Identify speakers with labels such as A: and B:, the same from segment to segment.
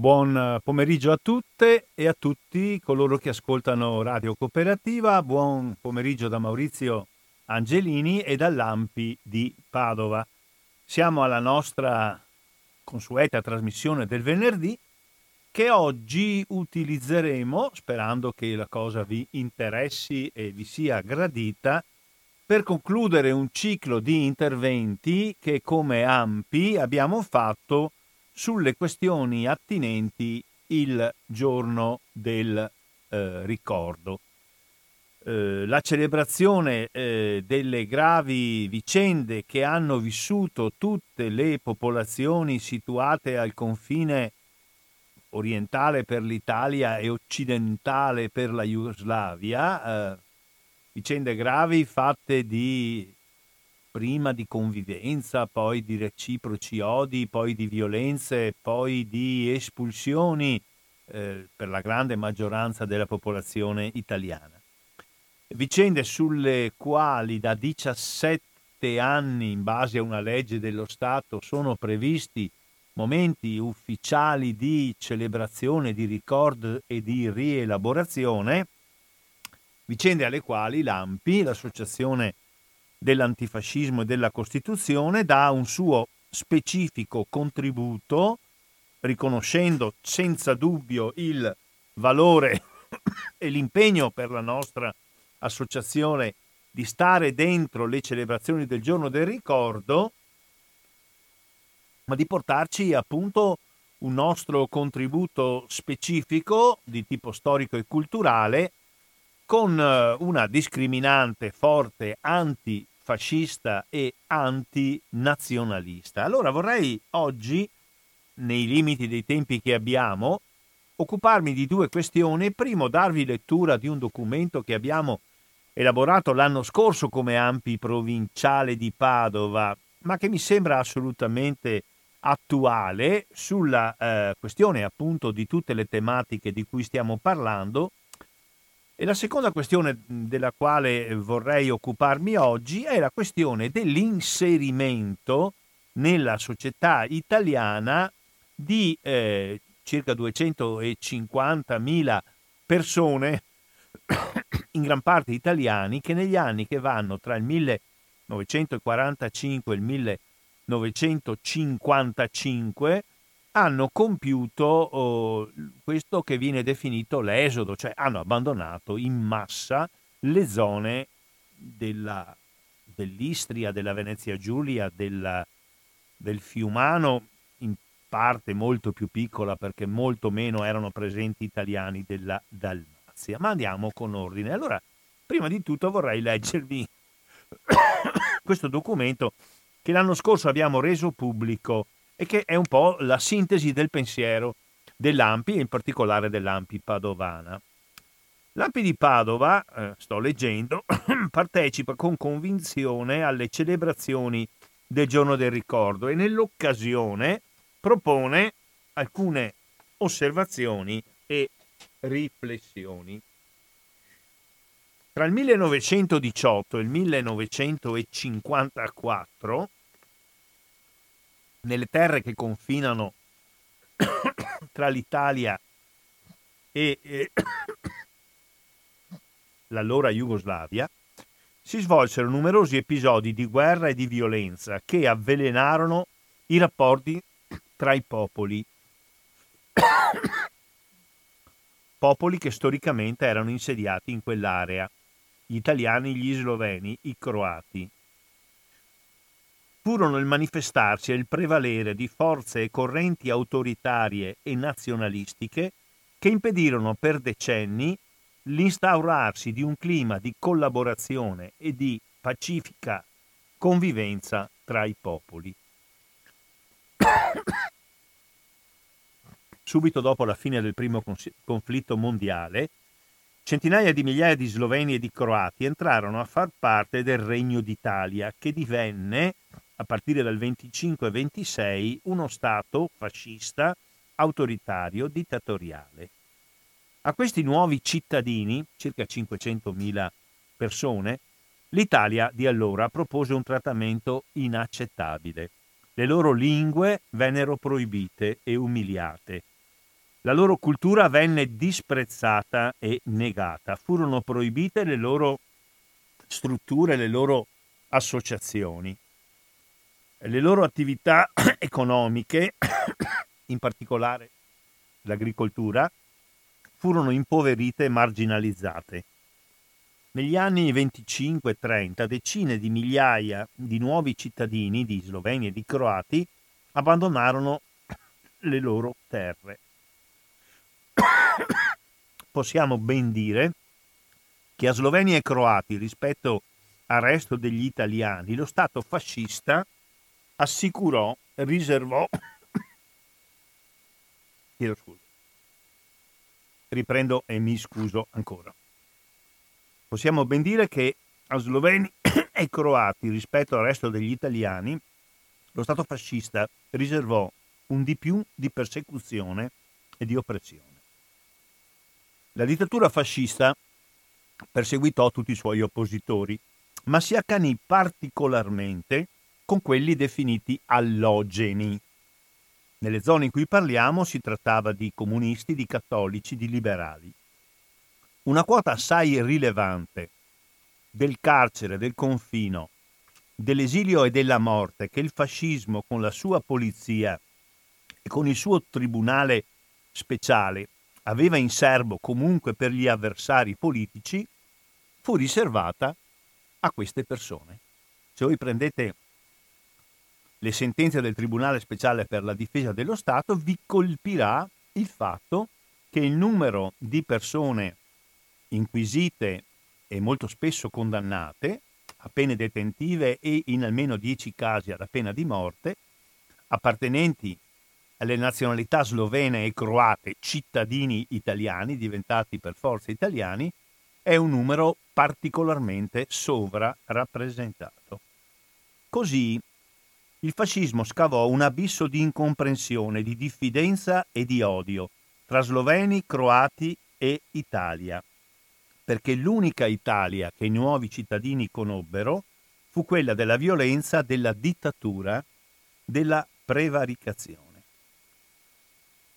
A: Buon pomeriggio a tutte e a tutti coloro che ascoltano Radio Cooperativa. Buon pomeriggio da Maurizio Angelini e dall'Ampi di Padova. Siamo alla nostra consueta trasmissione del venerdì che oggi utilizzeremo, sperando che la cosa vi interessi e vi sia gradita, per concludere un ciclo di interventi che come AMPI abbiamo fatto sulle questioni attinenti il giorno del eh, ricordo. Eh, la celebrazione eh, delle gravi vicende che hanno vissuto tutte le popolazioni situate al confine orientale per l'Italia e occidentale per la Jugoslavia, eh, vicende gravi fatte di prima di convivenza, poi di reciproci odi, poi di violenze, poi di espulsioni eh, per la grande maggioranza della popolazione italiana. Vicende sulle quali da 17 anni, in base a una legge dello Stato, sono previsti momenti ufficiali di celebrazione, di ricordo e di rielaborazione, vicende alle quali l'AMPI, l'Associazione dell'antifascismo e della Costituzione, dà un suo specifico contributo, riconoscendo senza dubbio il valore e l'impegno per la nostra associazione di stare dentro le celebrazioni del giorno del ricordo, ma di portarci appunto un nostro contributo specifico di tipo storico e culturale con eh, una discriminante forte anti fascista e antinazionalista. Allora vorrei oggi, nei limiti dei tempi che abbiamo, occuparmi di due questioni. Primo, darvi lettura di un documento che abbiamo elaborato l'anno scorso come Ampi provinciale di Padova, ma che mi sembra assolutamente attuale sulla eh, questione appunto di tutte le tematiche di cui stiamo parlando e la seconda questione della quale vorrei occuparmi oggi è la questione dell'inserimento nella società italiana di eh, circa 250.000 persone, in gran parte italiani, che negli anni che vanno tra il 1945 e il 1955 hanno compiuto oh, questo che viene definito l'esodo, cioè hanno abbandonato in massa le zone della, dell'Istria, della Venezia Giulia, della, del Fiumano, in parte molto più piccola perché molto meno erano presenti italiani della Dalmazia. Ma andiamo con ordine. Allora, prima di tutto vorrei leggervi questo documento che l'anno scorso abbiamo reso pubblico e che è un po' la sintesi del pensiero dell'Ampi e in particolare dell'Ampi padovana. L'Ampi di Padova, eh, sto leggendo, partecipa con convinzione alle celebrazioni del giorno del ricordo e nell'occasione propone alcune osservazioni e riflessioni. Tra il 1918 e il 1954 nelle terre che confinano tra l'Italia e, e l'allora Jugoslavia, si svolsero numerosi episodi di guerra e di violenza che avvelenarono i rapporti tra i popoli. popoli che storicamente erano insediati in quell'area, gli italiani, gli sloveni, i croati furono il manifestarsi e il prevalere di forze e correnti autoritarie e nazionalistiche che impedirono per decenni l'instaurarsi di un clima di collaborazione e di pacifica convivenza tra i popoli. Subito dopo la fine del primo conflitto mondiale, centinaia di migliaia di sloveni e di croati entrarono a far parte del Regno d'Italia, che divenne a partire dal 25-26 uno Stato fascista, autoritario, dittatoriale. A questi nuovi cittadini, circa 500.000 persone, l'Italia di allora propose un trattamento inaccettabile. Le loro lingue vennero proibite e umiliate. La loro cultura venne disprezzata e negata, furono proibite le loro strutture, le loro associazioni. Le loro attività economiche, in particolare l'agricoltura, furono impoverite e marginalizzate. Negli anni 25-30 decine di migliaia di nuovi cittadini di sloveni e di croati abbandonarono le loro terre. Possiamo ben dire che a sloveni e croati rispetto al resto degli italiani lo Stato fascista assicurò, riservò... Chiedo scusa. Riprendo e mi scuso ancora. Possiamo ben dire che a sloveni e croati rispetto al resto degli italiani lo Stato fascista riservò un di più di persecuzione e di oppressione. La dittatura fascista perseguitò tutti i suoi oppositori, ma si accanì particolarmente con quelli definiti allogeni. Nelle zone in cui parliamo si trattava di comunisti, di cattolici, di liberali. Una quota assai rilevante del carcere, del confino, dell'esilio e della morte che il fascismo con la sua polizia e con il suo tribunale speciale aveva in serbo comunque per gli avversari politici, fu riservata a queste persone. Se voi prendete le sentenze del Tribunale speciale per la difesa dello Stato, vi colpirà il fatto che il numero di persone inquisite e molto spesso condannate a pene detentive e in almeno dieci casi alla pena di morte, appartenenti alle nazionalità slovene e croate, cittadini italiani diventati per forza italiani, è un numero particolarmente sovrarappresentato. Così il fascismo scavò un abisso di incomprensione, di diffidenza e di odio tra sloveni, croati e Italia, perché l'unica Italia che i nuovi cittadini conobbero fu quella della violenza, della dittatura, della prevaricazione.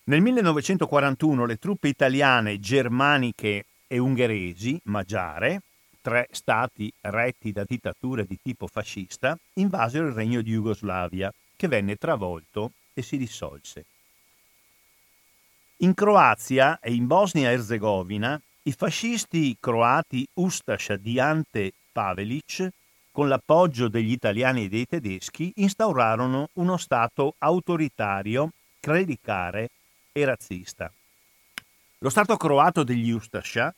A: Nel 1941 le truppe italiane, germaniche e ungheresi, magiare, tre stati retti da dittature di tipo fascista, invasero il regno di Jugoslavia, che venne travolto e si dissolse. In Croazia e in Bosnia-Herzegovina i fascisti croati Ustascia di Ante Pavelic, con l'appoggio degli italiani e dei tedeschi, instaurarono uno Stato autoritario, clericale e razzista. Lo Stato croato degli Ustascia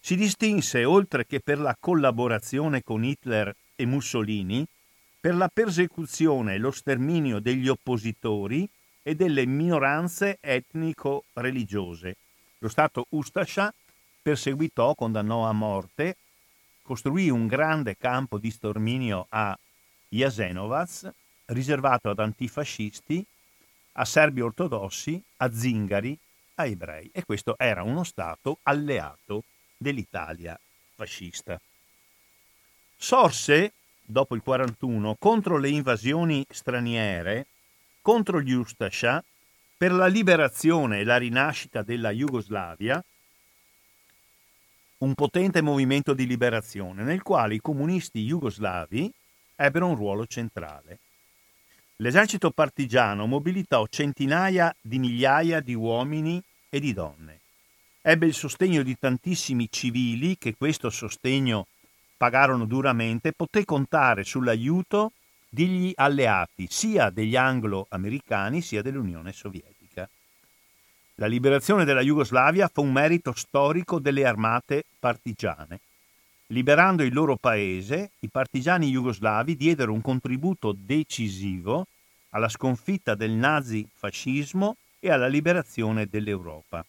A: si distinse, oltre che per la collaborazione con Hitler e Mussolini, per la persecuzione e lo sterminio degli oppositori e delle minoranze etnico-religiose. Lo Stato Ustascia perseguitò, condannò a morte, costruì un grande campo di sterminio a Jasenovac, riservato ad antifascisti a serbi ortodossi, a zingari, a ebrei. E questo era uno Stato alleato dell'Italia fascista. Sorse, dopo il 41, contro le invasioni straniere, contro gli Ustascia, per la liberazione e la rinascita della Jugoslavia, un potente movimento di liberazione nel quale i comunisti jugoslavi ebbero un ruolo centrale. L'esercito partigiano mobilitò centinaia di migliaia di uomini e di donne. Ebbe il sostegno di tantissimi civili che questo sostegno pagarono duramente, poté contare sull'aiuto degli alleati, sia degli anglo-americani sia dell'Unione Sovietica. La liberazione della Jugoslavia fu un merito storico delle armate partigiane. Liberando il loro paese, i partigiani jugoslavi diedero un contributo decisivo alla sconfitta del nazifascismo e alla liberazione dell'Europa.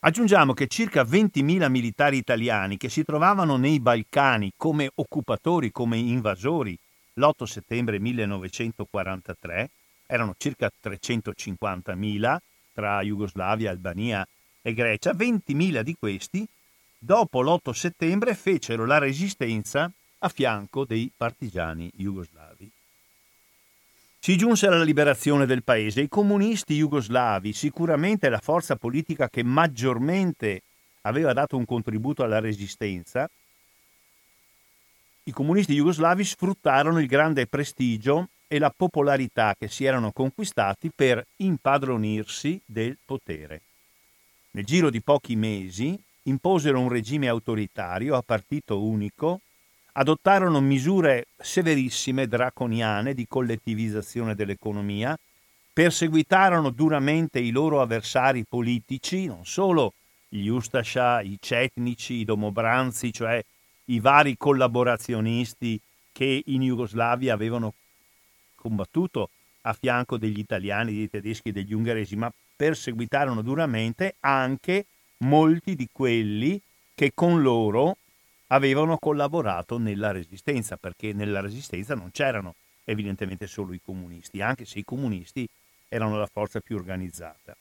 A: Aggiungiamo che circa 20.000 militari italiani che si trovavano nei Balcani come occupatori, come invasori l'8 settembre 1943, erano circa 350.000 tra Jugoslavia, Albania e Grecia, 20.000 di questi dopo l'8 settembre fecero la resistenza a fianco dei partigiani jugoslavi. Si giunse alla liberazione del paese. I comunisti jugoslavi, sicuramente la forza politica che maggiormente aveva dato un contributo alla resistenza, i comunisti jugoslavi sfruttarono il grande prestigio e la popolarità che si erano conquistati per impadronirsi del potere. Nel giro di pochi mesi imposero un regime autoritario a partito unico, adottarono misure severissime, draconiane di collettivizzazione dell'economia, perseguitarono duramente i loro avversari politici, non solo gli Ustascia, i Cetnici, i Domobranzi, cioè i vari collaborazionisti che in Jugoslavia avevano combattuto a fianco degli italiani, dei tedeschi e degli ungheresi, ma perseguitarono duramente anche molti di quelli che con loro avevano collaborato nella resistenza, perché nella resistenza non c'erano evidentemente solo i comunisti, anche se i comunisti erano la forza più organizzata.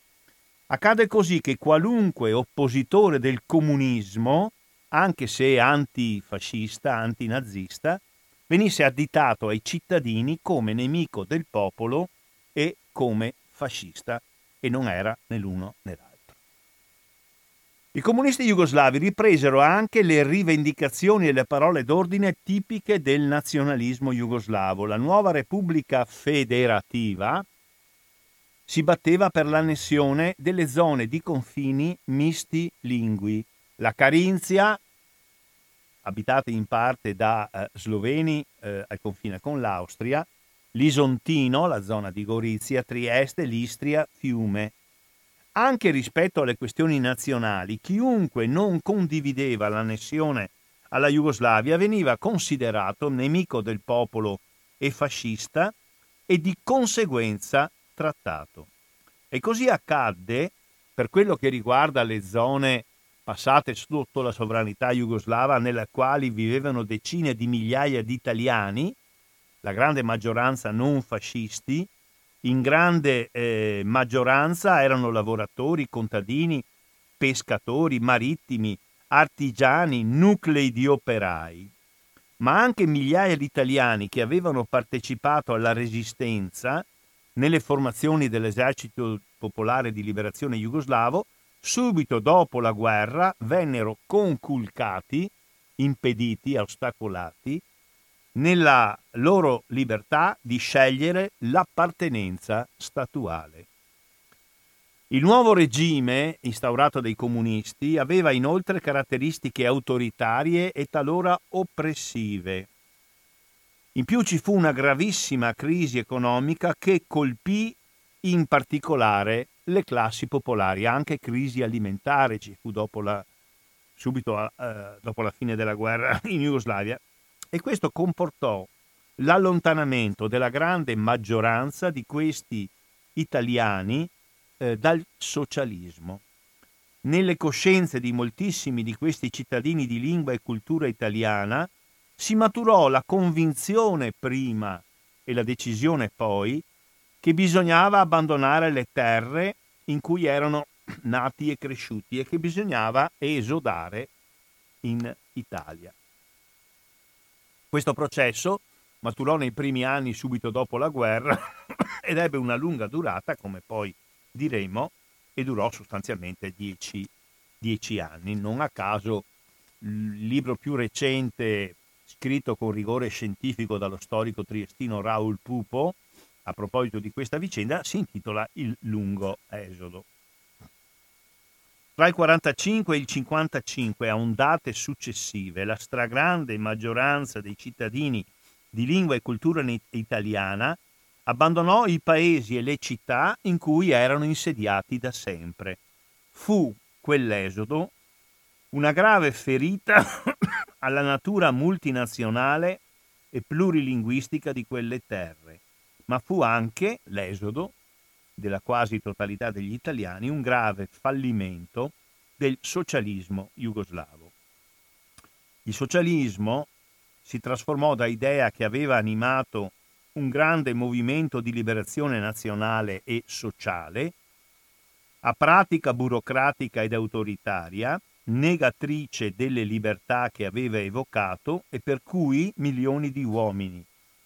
A: Accade così che qualunque oppositore del comunismo, anche se antifascista, antinazista, venisse additato ai cittadini come nemico del popolo e come fascista e non era né l'uno né l'altro. I comunisti jugoslavi ripresero anche le rivendicazioni e le parole d'ordine tipiche del nazionalismo jugoslavo. La nuova Repubblica Federativa si batteva per l'annessione delle zone di confini misti lingui. La Carinzia, abitate in parte da eh, sloveni eh, al confine con l'Austria, l'Isontino, la zona di Gorizia, Trieste, l'Istria, Fiume. Anche rispetto alle questioni nazionali, chiunque non condivideva l'annessione alla Jugoslavia veniva considerato nemico del popolo e fascista e di conseguenza trattato. E così accadde per quello che riguarda le zone passate sotto la sovranità jugoslava, nelle quali vivevano decine di migliaia di italiani, la grande maggioranza non fascisti, in grande eh, maggioranza erano lavoratori, contadini, pescatori, marittimi, artigiani, nuclei di operai, ma anche migliaia di italiani che avevano partecipato alla resistenza nelle formazioni dell'esercito popolare di liberazione jugoslavo. Subito dopo la guerra vennero conculcati, impediti, ostacolati nella loro libertà di scegliere l'appartenenza statuale. Il nuovo regime, instaurato dai comunisti, aveva inoltre caratteristiche autoritarie e talora oppressive. In più ci fu una gravissima crisi economica che colpì in particolare le classi popolari, anche crisi alimentare ci fu dopo la, subito eh, dopo la fine della guerra in Jugoslavia e questo comportò l'allontanamento della grande maggioranza di questi italiani eh, dal socialismo. Nelle coscienze di moltissimi di questi cittadini di lingua e cultura italiana si maturò la convinzione prima e la decisione poi che bisognava abbandonare le terre in cui erano nati e cresciuti e che bisognava esodare in Italia. Questo processo maturò nei primi anni subito dopo la guerra ed ebbe una lunga durata, come poi diremo, e durò sostanzialmente dieci, dieci anni. Non a caso il libro più recente, scritto con rigore scientifico dallo storico triestino Raul Pupo, a proposito di questa vicenda, si intitola Il lungo esodo. Tra il 45 e il 55, a ondate successive, la stragrande maggioranza dei cittadini di lingua e cultura italiana abbandonò i paesi e le città in cui erano insediati da sempre. Fu quell'esodo una grave ferita alla natura multinazionale e plurilinguistica di quelle terre ma fu anche l'esodo della quasi totalità degli italiani un grave fallimento del socialismo jugoslavo. Il socialismo si trasformò da idea che aveva animato un grande movimento di liberazione nazionale e sociale a pratica burocratica ed autoritaria, negatrice delle libertà che aveva evocato e per cui milioni di uomini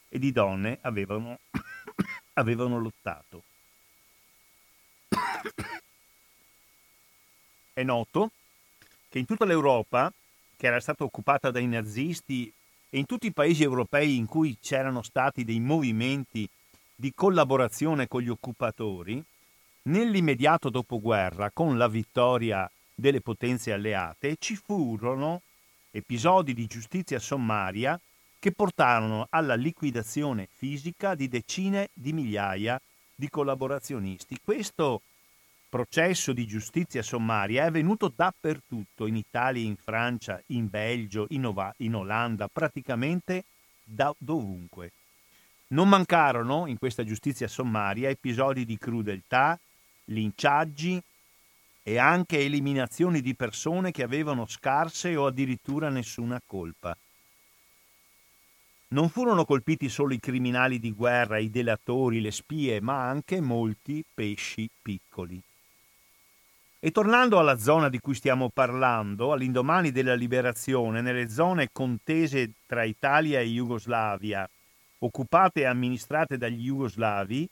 A: e di donne avevano avevano lottato. È noto che in tutta l'Europa, che era stata occupata dai nazisti, e in tutti i paesi europei in cui c'erano stati dei movimenti di collaborazione con gli occupatori, nell'immediato dopoguerra, con la vittoria delle potenze alleate, ci furono episodi di giustizia sommaria che portarono alla liquidazione fisica di decine di migliaia di collaborazionisti. Questo processo di giustizia sommaria è avvenuto dappertutto, in Italia, in Francia, in Belgio, in, Ova- in Olanda, praticamente da dovunque. Non mancarono in questa giustizia sommaria episodi di crudeltà, linciaggi e anche eliminazioni di persone che avevano scarse o addirittura nessuna colpa. Non furono colpiti solo i criminali di guerra, i delatori, le spie, ma anche molti pesci piccoli. E tornando alla zona di cui stiamo parlando, all'indomani della liberazione, nelle zone contese tra Italia e Jugoslavia, occupate e amministrate dagli jugoslavi,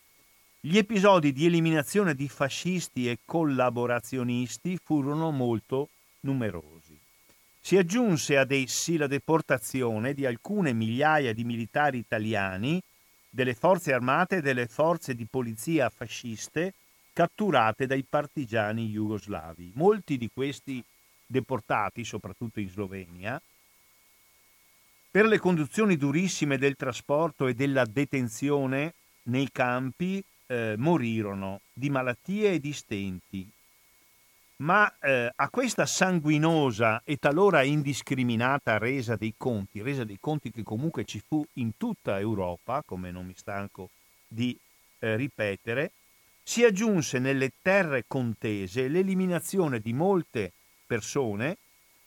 A: gli episodi di eliminazione di fascisti e collaborazionisti furono molto numerosi. Si aggiunse ad essi la deportazione di alcune migliaia di militari italiani, delle forze armate e delle forze di polizia fasciste catturate dai partigiani jugoslavi. Molti di questi deportati, soprattutto in Slovenia, per le condizioni durissime del trasporto e della detenzione nei campi eh, morirono di malattie e di stenti. Ma eh, a questa sanguinosa e talora indiscriminata resa dei conti, resa dei conti che comunque ci fu in tutta Europa, come non mi stanco di eh, ripetere, si aggiunse nelle terre contese l'eliminazione di molte persone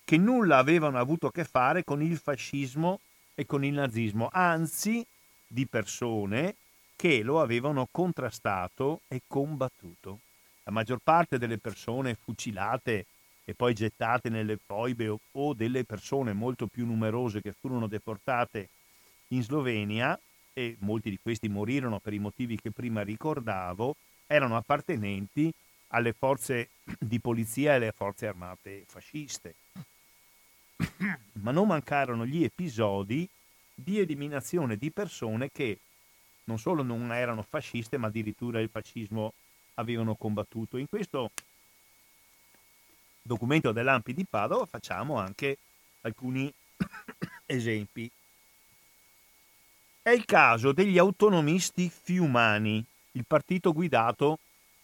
A: che nulla avevano avuto a che fare con il fascismo e con il nazismo, anzi di persone che lo avevano contrastato e combattuto. La maggior parte delle persone fucilate e poi gettate nelle foibe o, delle persone molto più numerose che furono deportate in Slovenia, e molti di questi morirono per i motivi che prima ricordavo, erano appartenenti alle forze di polizia e alle forze armate fasciste. Ma non mancarono gli episodi di eliminazione di persone che non solo non erano fasciste, ma addirittura il fascismo avevano combattuto. In questo documento dell'Ampi di Padova facciamo anche alcuni esempi. È il caso degli autonomisti fiumani, il partito guidato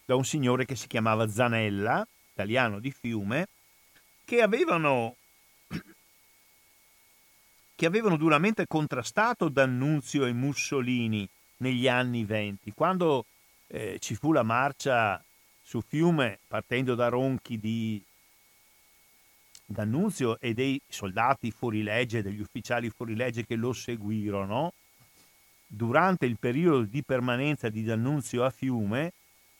A: da un signore che si chiamava Zanella, italiano di Fiume, che avevano, che avevano duramente contrastato D'Annunzio e Mussolini negli anni venti, quando eh, ci fu la marcia su Fiume partendo da Ronchi di D'Annunzio e dei soldati fuorilegge, degli ufficiali fuorilegge che lo seguirono, durante il periodo di permanenza di D'Annunzio a Fiume,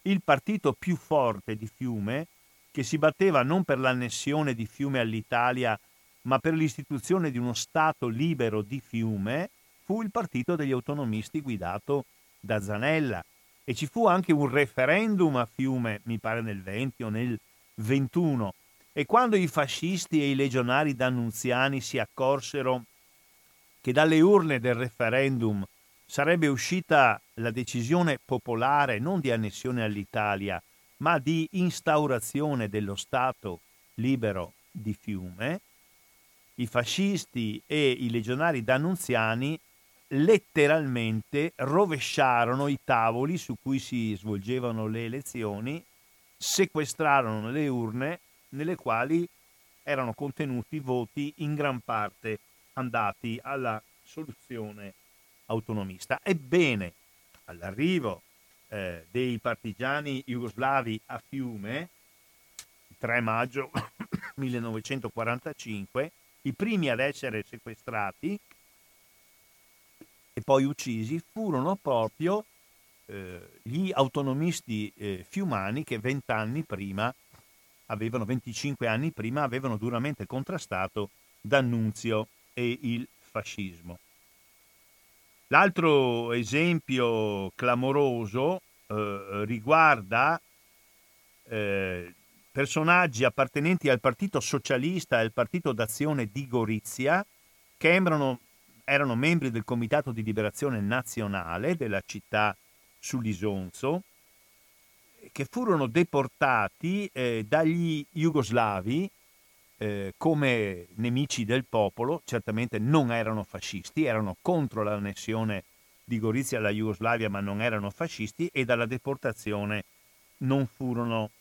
A: il partito più forte di Fiume, che si batteva non per l'annessione di Fiume all'Italia, ma per l'istituzione di uno Stato libero di Fiume, fu il partito degli autonomisti guidato da Zanella. E ci fu anche un referendum a Fiume, mi pare nel 20 o nel 21. E quando i fascisti e i legionari d'annunziani si accorsero che dalle urne del referendum sarebbe uscita la decisione popolare non di annessione all'Italia, ma di instaurazione dello Stato libero di Fiume, i fascisti e i legionari d'annunziani letteralmente rovesciarono i tavoli su cui si svolgevano le elezioni, sequestrarono le urne nelle quali erano contenuti voti in gran parte andati alla soluzione autonomista. Ebbene, all'arrivo eh, dei partigiani jugoslavi a Fiume, il 3 maggio 1945, i primi ad essere sequestrati e poi uccisi furono proprio eh, gli autonomisti eh, fiumani che vent'anni prima avevano, 25 anni prima, avevano duramente contrastato D'Annunzio e il fascismo. L'altro esempio clamoroso eh, riguarda eh, personaggi appartenenti al Partito Socialista e al Partito d'Azione di Gorizia che erano, erano membri del Comitato di Liberazione Nazionale della città sull'Isonzo, che furono deportati eh, dagli jugoslavi eh, come nemici del popolo, certamente non erano fascisti, erano contro l'annessione di Gorizia alla Jugoslavia, ma non erano fascisti e dalla deportazione non furono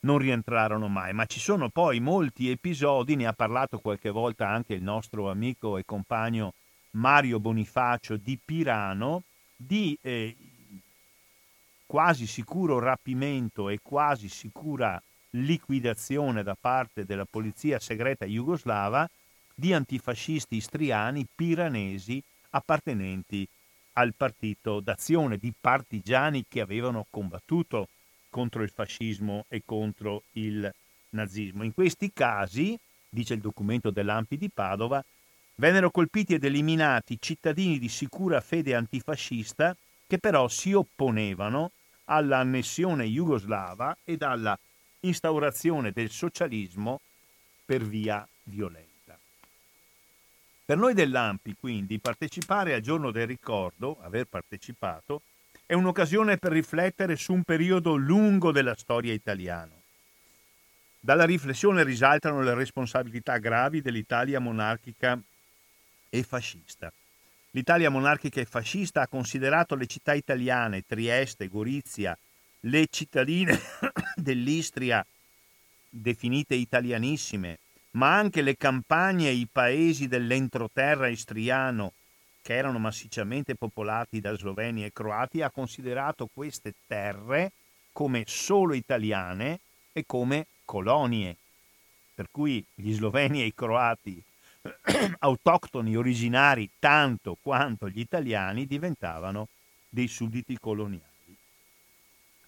A: non rientrarono mai, ma ci sono poi molti episodi, ne ha parlato qualche volta anche il nostro amico e compagno Mario Bonifacio di Pirano, di eh, quasi sicuro rapimento e quasi sicura liquidazione da parte della polizia segreta jugoslava di antifascisti istriani piranesi appartenenti al partito d'azione, di partigiani che avevano combattuto contro il fascismo e contro il nazismo. In questi casi, dice il documento dell'Ampi di Padova, vennero colpiti ed eliminati cittadini di sicura fede antifascista che però si opponevano all'annessione jugoslava ed alla instaurazione del socialismo per via violenta. Per noi dell'AMPI, quindi, partecipare al giorno del ricordo, aver partecipato, è un'occasione per riflettere su un periodo lungo della storia italiana. Dalla riflessione risaltano le responsabilità gravi dell'Italia monarchica e fascista. L'Italia monarchica e fascista ha considerato le città italiane, Trieste, Gorizia, le cittadine dell'Istria definite italianissime, ma anche le campagne e i paesi dell'entroterra istriano, che erano massicciamente popolati da sloveni e croati, ha considerato queste terre come solo italiane e come colonie. Per cui gli sloveni e i croati autoctoni originari tanto quanto gli italiani diventavano dei sudditi coloniali.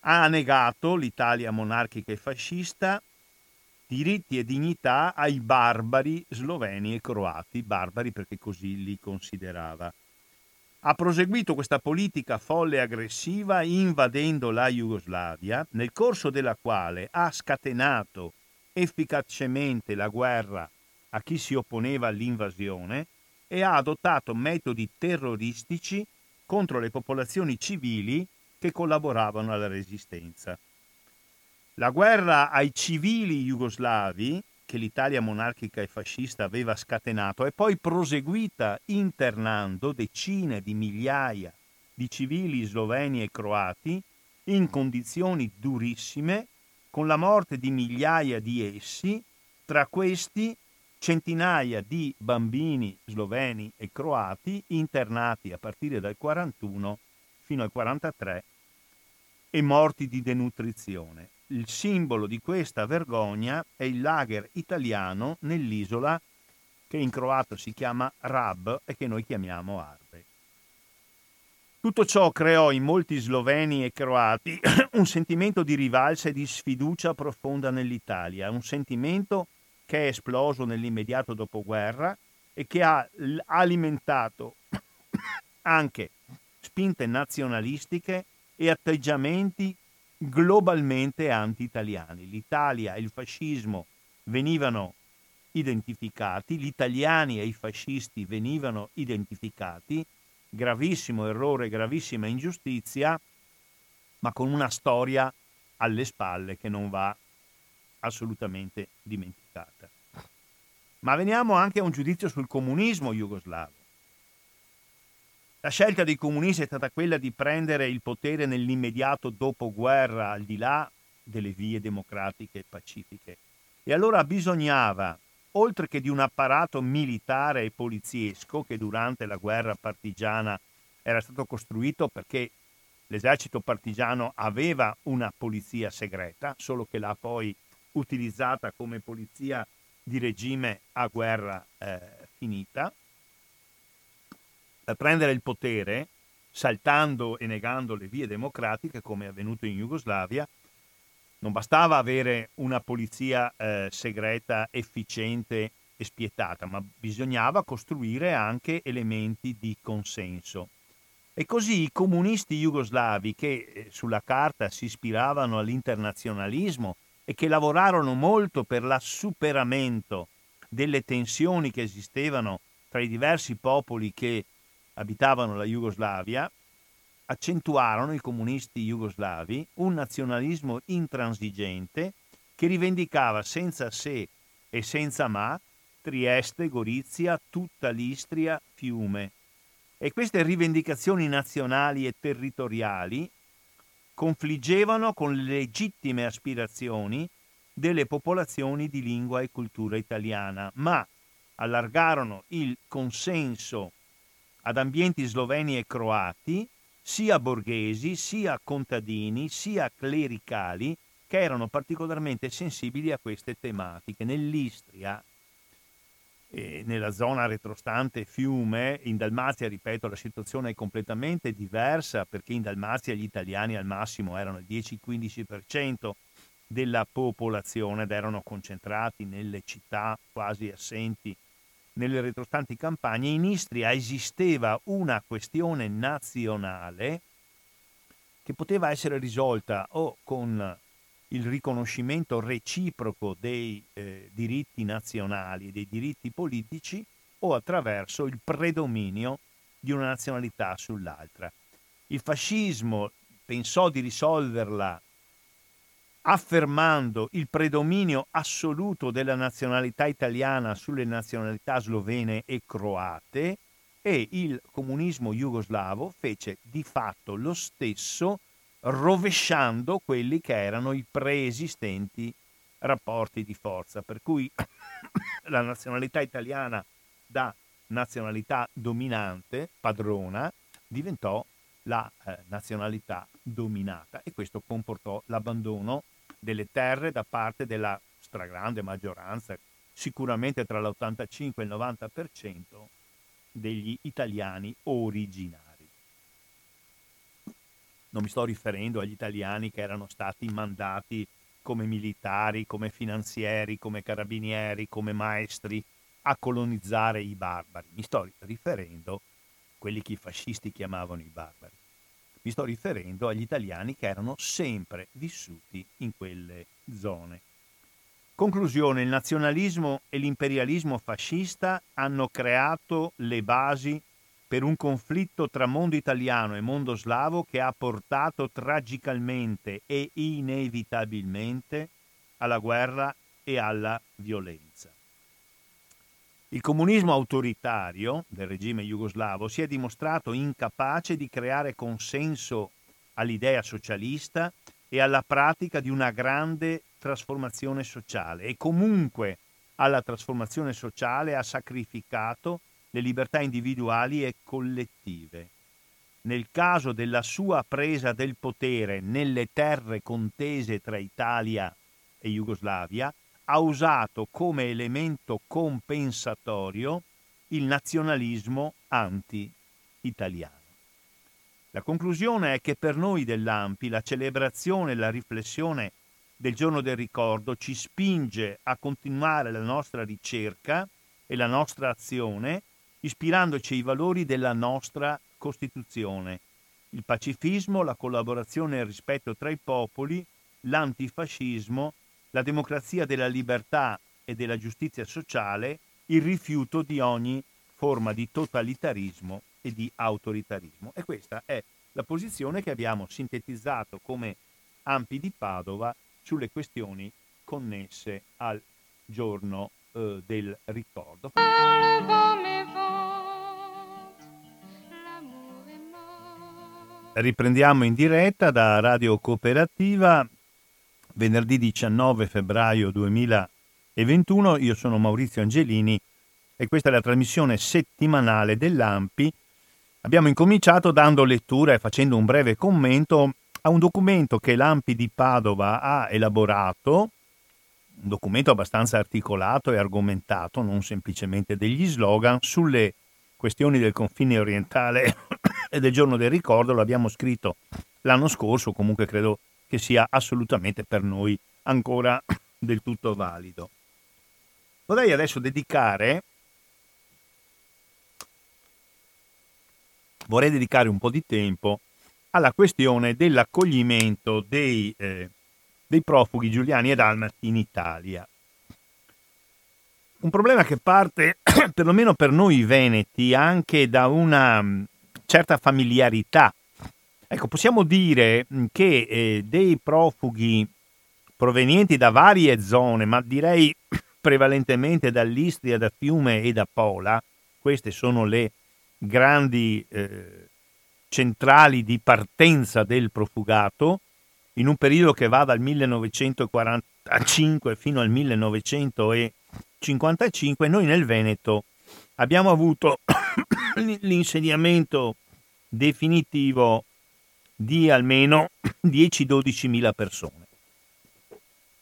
A: Ha negato l'Italia monarchica e fascista diritti e dignità ai barbari sloveni e croati, barbari perché così li considerava. Ha proseguito questa politica folle e aggressiva invadendo la Jugoslavia, nel corso della quale ha scatenato efficacemente la guerra a chi si opponeva all'invasione e ha adottato metodi terroristici contro le popolazioni civili che collaboravano alla resistenza. La guerra ai civili jugoslavi, che l'Italia monarchica e fascista aveva scatenato, è poi proseguita internando decine di migliaia di civili sloveni e croati in condizioni durissime, con la morte di migliaia di essi, tra questi centinaia di bambini sloveni e croati internati a partire dal 41 fino al 43 e morti di denutrizione. Il simbolo di questa vergogna è il lager italiano nell'isola che in croato si chiama Rab e che noi chiamiamo Arbe. Tutto ciò creò in molti sloveni e croati un sentimento di rivalsa e di sfiducia profonda nell'Italia, un sentimento che è esploso nell'immediato dopoguerra e che ha alimentato anche spinte nazionalistiche e atteggiamenti globalmente anti-italiani. L'Italia e il fascismo venivano identificati, gli italiani e i fascisti venivano identificati, gravissimo errore, gravissima ingiustizia, ma con una storia alle spalle che non va assolutamente dimenticata. Ma veniamo anche a un giudizio sul comunismo jugoslavo. La scelta dei comunisti è stata quella di prendere il potere nell'immediato dopoguerra, al di là delle vie democratiche e pacifiche. E allora bisognava, oltre che di un apparato militare e poliziesco che durante la guerra partigiana era stato costruito perché l'esercito partigiano aveva una polizia segreta, solo che l'ha poi utilizzata come polizia di regime a guerra eh, finita, per prendere il potere, saltando e negando le vie democratiche, come è avvenuto in Jugoslavia, non bastava avere una polizia eh, segreta efficiente e spietata, ma bisognava costruire anche elementi di consenso. E così i comunisti jugoslavi che eh, sulla carta si ispiravano all'internazionalismo e che lavorarono molto per il superamento delle tensioni che esistevano tra i diversi popoli che abitavano la Jugoslavia, accentuarono i comunisti jugoslavi un nazionalismo intransigente che rivendicava senza se e senza ma Trieste, Gorizia, tutta l'Istria, Fiume. E queste rivendicazioni nazionali e territoriali confliggevano con le legittime aspirazioni delle popolazioni di lingua e cultura italiana, ma allargarono il consenso ad ambienti sloveni e croati, sia borghesi, sia contadini, sia clericali, che erano particolarmente sensibili a queste tematiche. Nell'Istria, eh, nella zona retrostante Fiume, in Dalmazia, ripeto, la situazione è completamente diversa perché in Dalmazia gli italiani al massimo erano il 10-15% della popolazione ed erano concentrati nelle città quasi assenti nelle retrostanti campagne. In Istria esisteva una questione nazionale che poteva essere risolta o con il riconoscimento reciproco dei eh, diritti nazionali, dei diritti politici o attraverso il predominio di una nazionalità sull'altra. Il fascismo pensò di risolverla affermando il predominio assoluto della nazionalità italiana sulle nazionalità slovene e croate e il comunismo jugoslavo fece di fatto lo stesso rovesciando quelli che erano i preesistenti rapporti di forza, per cui la nazionalità italiana da nazionalità dominante, padrona, diventò la eh, nazionalità dominata e questo comportò l'abbandono delle terre da parte della stragrande maggioranza, sicuramente tra l'85 e il 90% degli italiani originari. Non mi sto riferendo agli italiani che erano stati mandati come militari, come finanzieri, come carabinieri, come maestri a colonizzare i barbari. Mi sto riferendo a quelli che i fascisti chiamavano i barbari. Mi sto riferendo agli italiani che erano sempre vissuti in quelle zone. Conclusione, il nazionalismo e l'imperialismo fascista hanno creato le basi per un conflitto tra mondo italiano e mondo slavo che ha portato tragicamente e inevitabilmente alla guerra e alla violenza. Il comunismo autoritario del regime jugoslavo si è dimostrato incapace di creare consenso all'idea socialista e alla pratica di una grande trasformazione sociale e comunque alla trasformazione sociale ha sacrificato le libertà individuali e collettive. Nel caso della sua presa del potere nelle terre contese tra Italia e Jugoslavia, ha usato come elemento compensatorio il nazionalismo anti-italiano. La conclusione è che per noi dell'AMPI la celebrazione e la riflessione del giorno del ricordo ci spinge a continuare la nostra ricerca e la nostra azione ispirandoci ai valori della nostra Costituzione, il pacifismo, la collaborazione e il rispetto tra i popoli, l'antifascismo, la democrazia della libertà e della giustizia sociale, il rifiuto di ogni forma di totalitarismo e di autoritarismo. E questa è la posizione che abbiamo sintetizzato come Ampi di Padova sulle questioni connesse al giorno eh, del ricordo. Riprendiamo in diretta da Radio Cooperativa venerdì 19 febbraio 2021. Io sono Maurizio Angelini e questa è la trasmissione settimanale dell'AMPI. Abbiamo incominciato dando lettura e facendo un breve commento a un documento che l'AMPI di Padova ha elaborato, un documento abbastanza articolato e argomentato, non semplicemente degli slogan, sulle questioni del confine orientale e del giorno del ricordo, l'abbiamo scritto l'anno scorso, comunque credo che sia assolutamente per noi ancora del tutto valido. vorrei adesso dedicare vorrei dedicare un po' di tempo alla questione dell'accoglimento dei, eh, dei profughi giuliani e dalmati in Italia. Un problema che parte, perlomeno per noi veneti, anche da una mm, certa familiarità. Ecco, possiamo dire mm, che eh, dei profughi provenienti da varie zone, ma direi prevalentemente dall'Istria, da Fiume e da Pola, queste sono le grandi eh, centrali di partenza del profugato, in un periodo che va dal 1945 fino al 1955, noi nel Veneto abbiamo avuto l'insediamento definitivo di almeno 10-12 mila persone.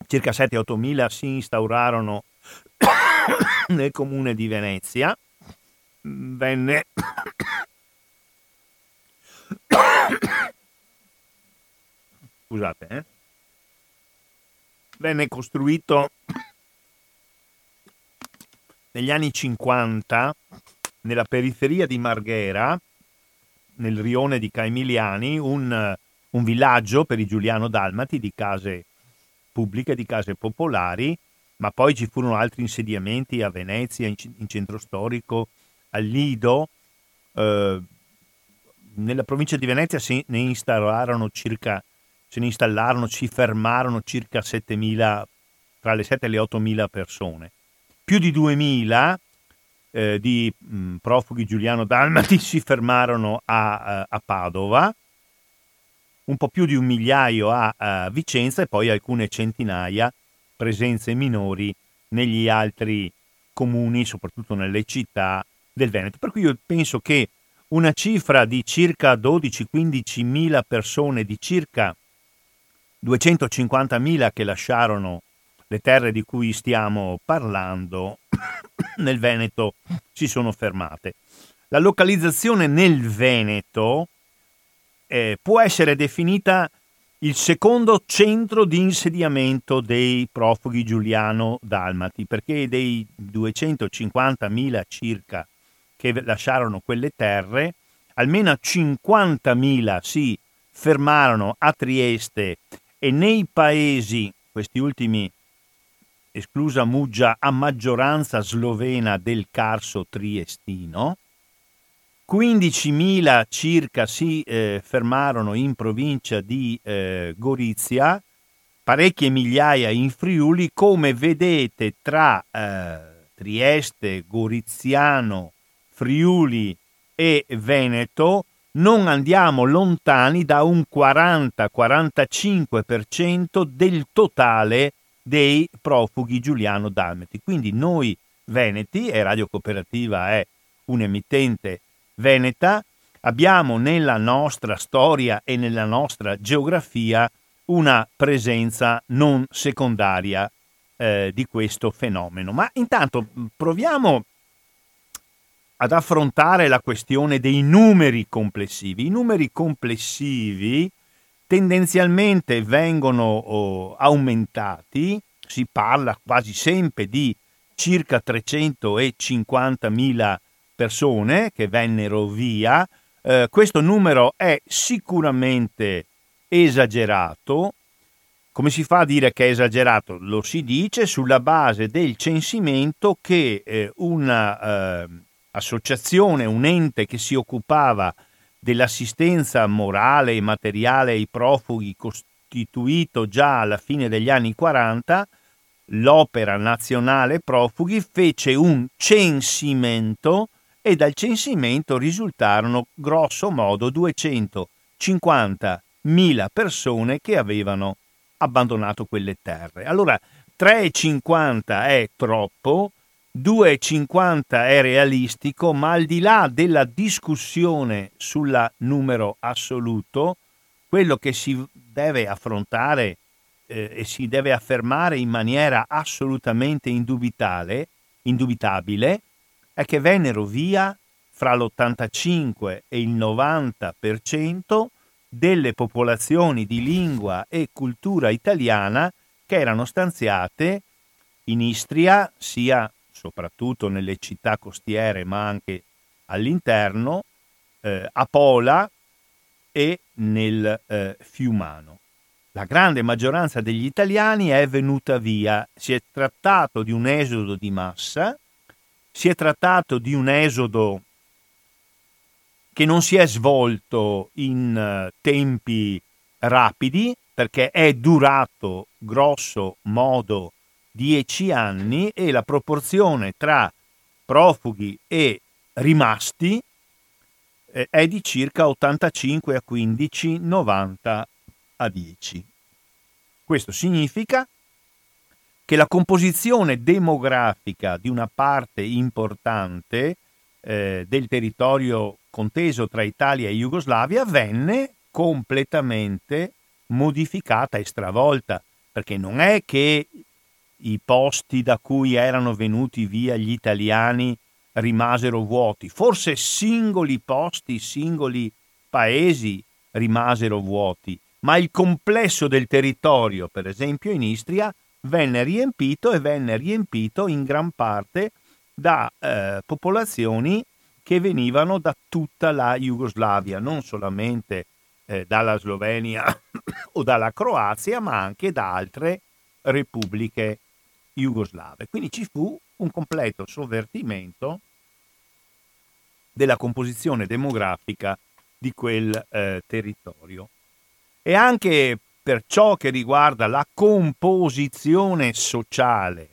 A: Circa 7-8 mila si instaurarono nel comune di Venezia, venne scusate eh? venne costruito negli anni 50 nella periferia di Marghera nel rione di Caemiliani un, un villaggio per i Giuliano Dalmati di case pubbliche, di case popolari ma poi ci furono altri insediamenti a Venezia, in, in centro storico, a Lido. Eh, nella provincia di Venezia se ne installarono circa, se ne installarono, si fermarono circa 7.000, tra le 7 e le 8.000 persone. Più di 2.000 eh, di mh, profughi Giuliano Dalmati si fermarono a, a, Padova, un po' più di un migliaio a, a Vicenza e poi alcune centinaia presenze minori negli altri comuni, soprattutto nelle città del Veneto. Per cui io penso che una cifra di circa 12-15 mila persone, di circa 250 mila che lasciarono le terre di cui stiamo parlando, nel Veneto si sono fermate. La localizzazione nel Veneto eh, può essere definita il secondo centro di insediamento dei profughi giuliano-dalmati, perché dei 250.000 circa che lasciarono quelle terre, almeno 50.000 si fermarono a Trieste e nei paesi, questi ultimi esclusa Muggia, a maggioranza slovena del Carso triestino, 15.000 circa si eh, fermarono in provincia di eh, Gorizia, parecchie migliaia in Friuli, come vedete tra eh, Trieste, Goriziano, Friuli e Veneto non andiamo lontani da un 40-45% del totale dei profughi Giuliano Dalmati. Quindi noi veneti, e Radio Cooperativa è un emittente veneta, abbiamo nella nostra storia e nella nostra geografia una presenza non secondaria eh, di questo fenomeno. Ma intanto proviamo ad affrontare la questione dei numeri complessivi. I numeri complessivi tendenzialmente vengono oh, aumentati, si parla quasi sempre di circa 350.000 persone che vennero via. Eh, questo numero è sicuramente esagerato. Come si fa a dire che è esagerato? Lo si dice sulla base del censimento che eh, un'associazione, eh, un ente che si occupava dell'assistenza morale e materiale ai profughi costituito già alla fine degli anni 40, l'Opera Nazionale Profughi fece un censimento e dal censimento risultarono grosso modo 250.000 persone che avevano abbandonato quelle terre. Allora 3,50 è troppo, 2,50 è realistico, ma al di là della discussione sul numero assoluto, quello che si deve affrontare eh, e si deve affermare in maniera assolutamente indubitabile è che vennero via fra l'85 e il 90% delle popolazioni di lingua e cultura italiana che erano stanziate in Istria, sia soprattutto nelle città costiere, ma anche all'interno, eh, a Pola e nel eh, Fiumano. La grande maggioranza degli italiani è venuta via. Si è trattato di un esodo di massa, si è trattato di un esodo che non si è svolto in uh, tempi rapidi perché è durato grosso modo dieci anni e la proporzione tra profughi e rimasti eh, è di circa 85 a 15, 90 a 10. Questo significa che la composizione demografica di una parte importante eh, del territorio conteso tra Italia e Jugoslavia venne completamente modificata e stravolta, perché non è che i posti da cui erano venuti via gli italiani rimasero vuoti, forse singoli posti, singoli paesi rimasero vuoti, ma il complesso del territorio, per esempio in Istria, venne riempito e venne riempito in gran parte da eh, popolazioni che venivano da tutta la Jugoslavia, non solamente eh, dalla Slovenia o dalla Croazia, ma anche da altre repubbliche jugoslave. Quindi ci fu un completo sovvertimento della composizione demografica di quel eh, territorio. E anche per ciò che riguarda la composizione sociale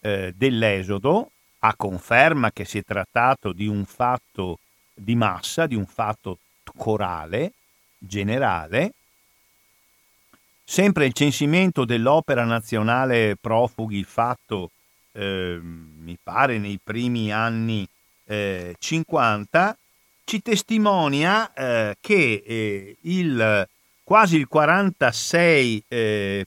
A: eh, dell'esodo, a conferma che si è trattato di un fatto di massa, di un fatto corale, generale, sempre il censimento dell'Opera Nazionale Profughi fatto, eh, mi pare, nei primi anni eh, 50, ci testimonia eh, che eh, il, quasi il 46% eh,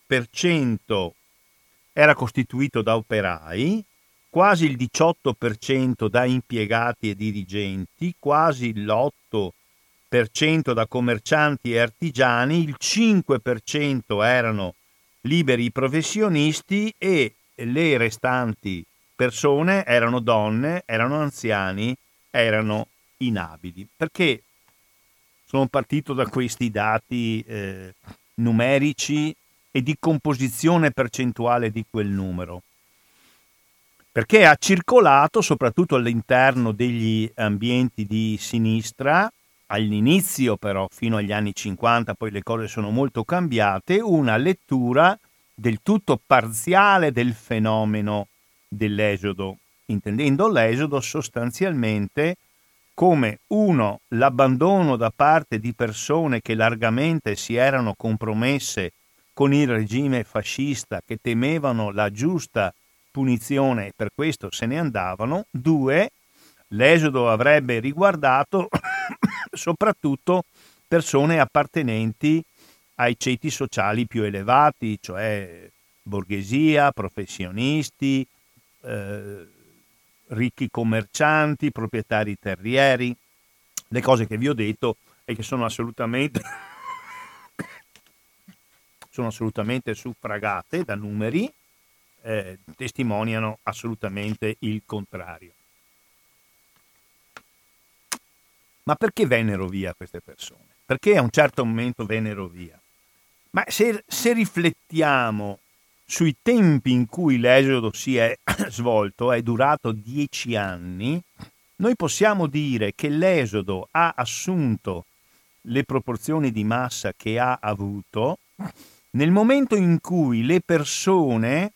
A: era costituito da operai, quasi il 18% da impiegati e dirigenti, quasi l'8% da commercianti e artigiani, il 5% erano liberi professionisti e le restanti persone erano donne, erano anziani, erano inabili. Perché sono partito da questi dati eh, numerici e di composizione percentuale di quel numero? perché ha circolato soprattutto all'interno degli ambienti di sinistra, all'inizio però fino agli anni 50, poi le cose sono molto cambiate, una lettura del tutto parziale del fenomeno dell'esodo, intendendo l'esodo sostanzialmente come uno, l'abbandono da parte di persone che largamente si erano compromesse con il regime fascista, che temevano la giusta punizione e per questo se ne andavano. Due, l'esodo avrebbe riguardato soprattutto persone appartenenti ai ceti sociali più elevati, cioè borghesia, professionisti, eh, ricchi commercianti, proprietari terrieri, le cose che vi ho detto e che sono assolutamente, sono assolutamente suffragate da numeri eh, testimoniano assolutamente il contrario. Ma perché vennero via queste persone? Perché a un certo momento vennero via? Ma se, se riflettiamo sui tempi in cui l'esodo si è svolto, è durato dieci anni, noi possiamo dire che l'esodo ha assunto le proporzioni di massa che ha avuto nel momento in cui le persone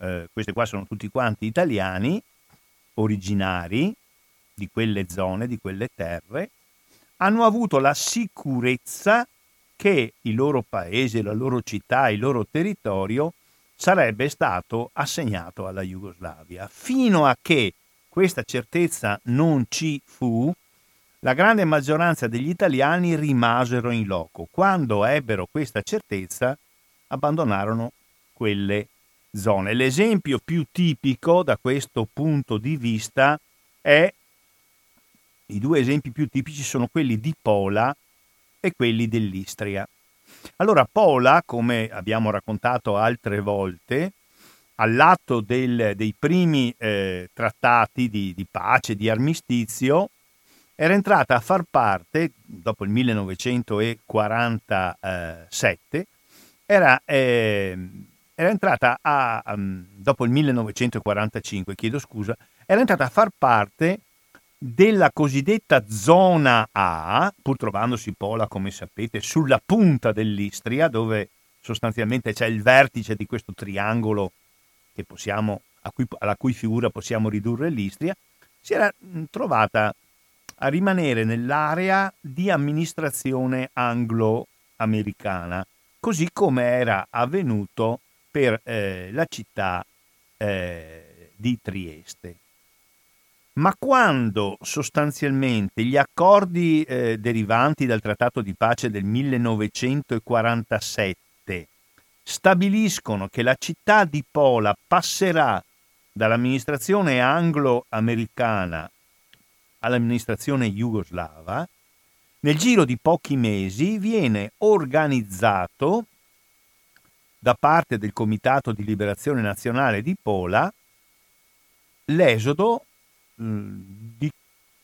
A: eh, questi qua sono tutti quanti italiani, originari di quelle zone, di quelle terre, hanno avuto la sicurezza che il loro paese, la loro città, il loro territorio sarebbe stato assegnato alla Jugoslavia. Fino a che questa certezza non ci fu, la grande maggioranza degli italiani rimasero in loco. Quando ebbero questa certezza, abbandonarono quelle zone. L'esempio più tipico da questo punto di vista è, i due esempi più tipici sono quelli di Pola e quelli dell'Istria. Allora Pola, come abbiamo raccontato altre volte, all'atto del, dei primi eh, trattati di, di, pace, di armistizio, era entrata a far parte, dopo il 1947, era, eh, era entrata a, um, dopo il 1945, chiedo scusa, era entrata a far parte della cosiddetta zona A, pur trovandosi Pola, come sapete, sulla punta dell'Istria, dove sostanzialmente c'è il vertice di questo triangolo possiamo, cui, alla cui figura possiamo ridurre l'Istria, si era trovata a rimanere nell'area di amministrazione anglo-americana, così come era avvenuto per eh, la città eh, di Trieste. Ma quando sostanzialmente gli accordi eh, derivanti dal Trattato di pace del 1947 stabiliscono che la città di Pola passerà dall'amministrazione anglo-americana all'amministrazione jugoslava, nel giro di pochi mesi viene organizzato da parte del Comitato di Liberazione Nazionale di Pola l'esodo di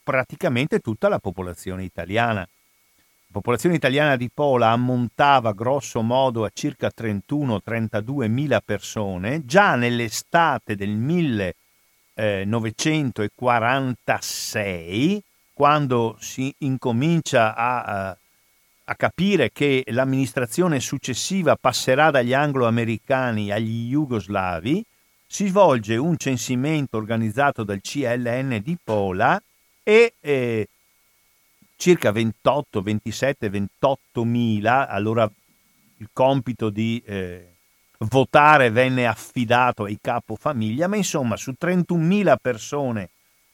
A: praticamente tutta la popolazione italiana. La popolazione italiana di Pola ammontava grosso modo a circa 31-32 mila persone. Già nell'estate del 1946, quando si incomincia a, a capire che l'amministrazione successiva passerà dagli anglo-americani agli jugoslavi, si svolge un censimento organizzato dal CLN di Pola e eh, circa 28, 27, 28 mila, allora il compito di eh, votare venne affidato ai capofamiglia, ma insomma su 31 mila persone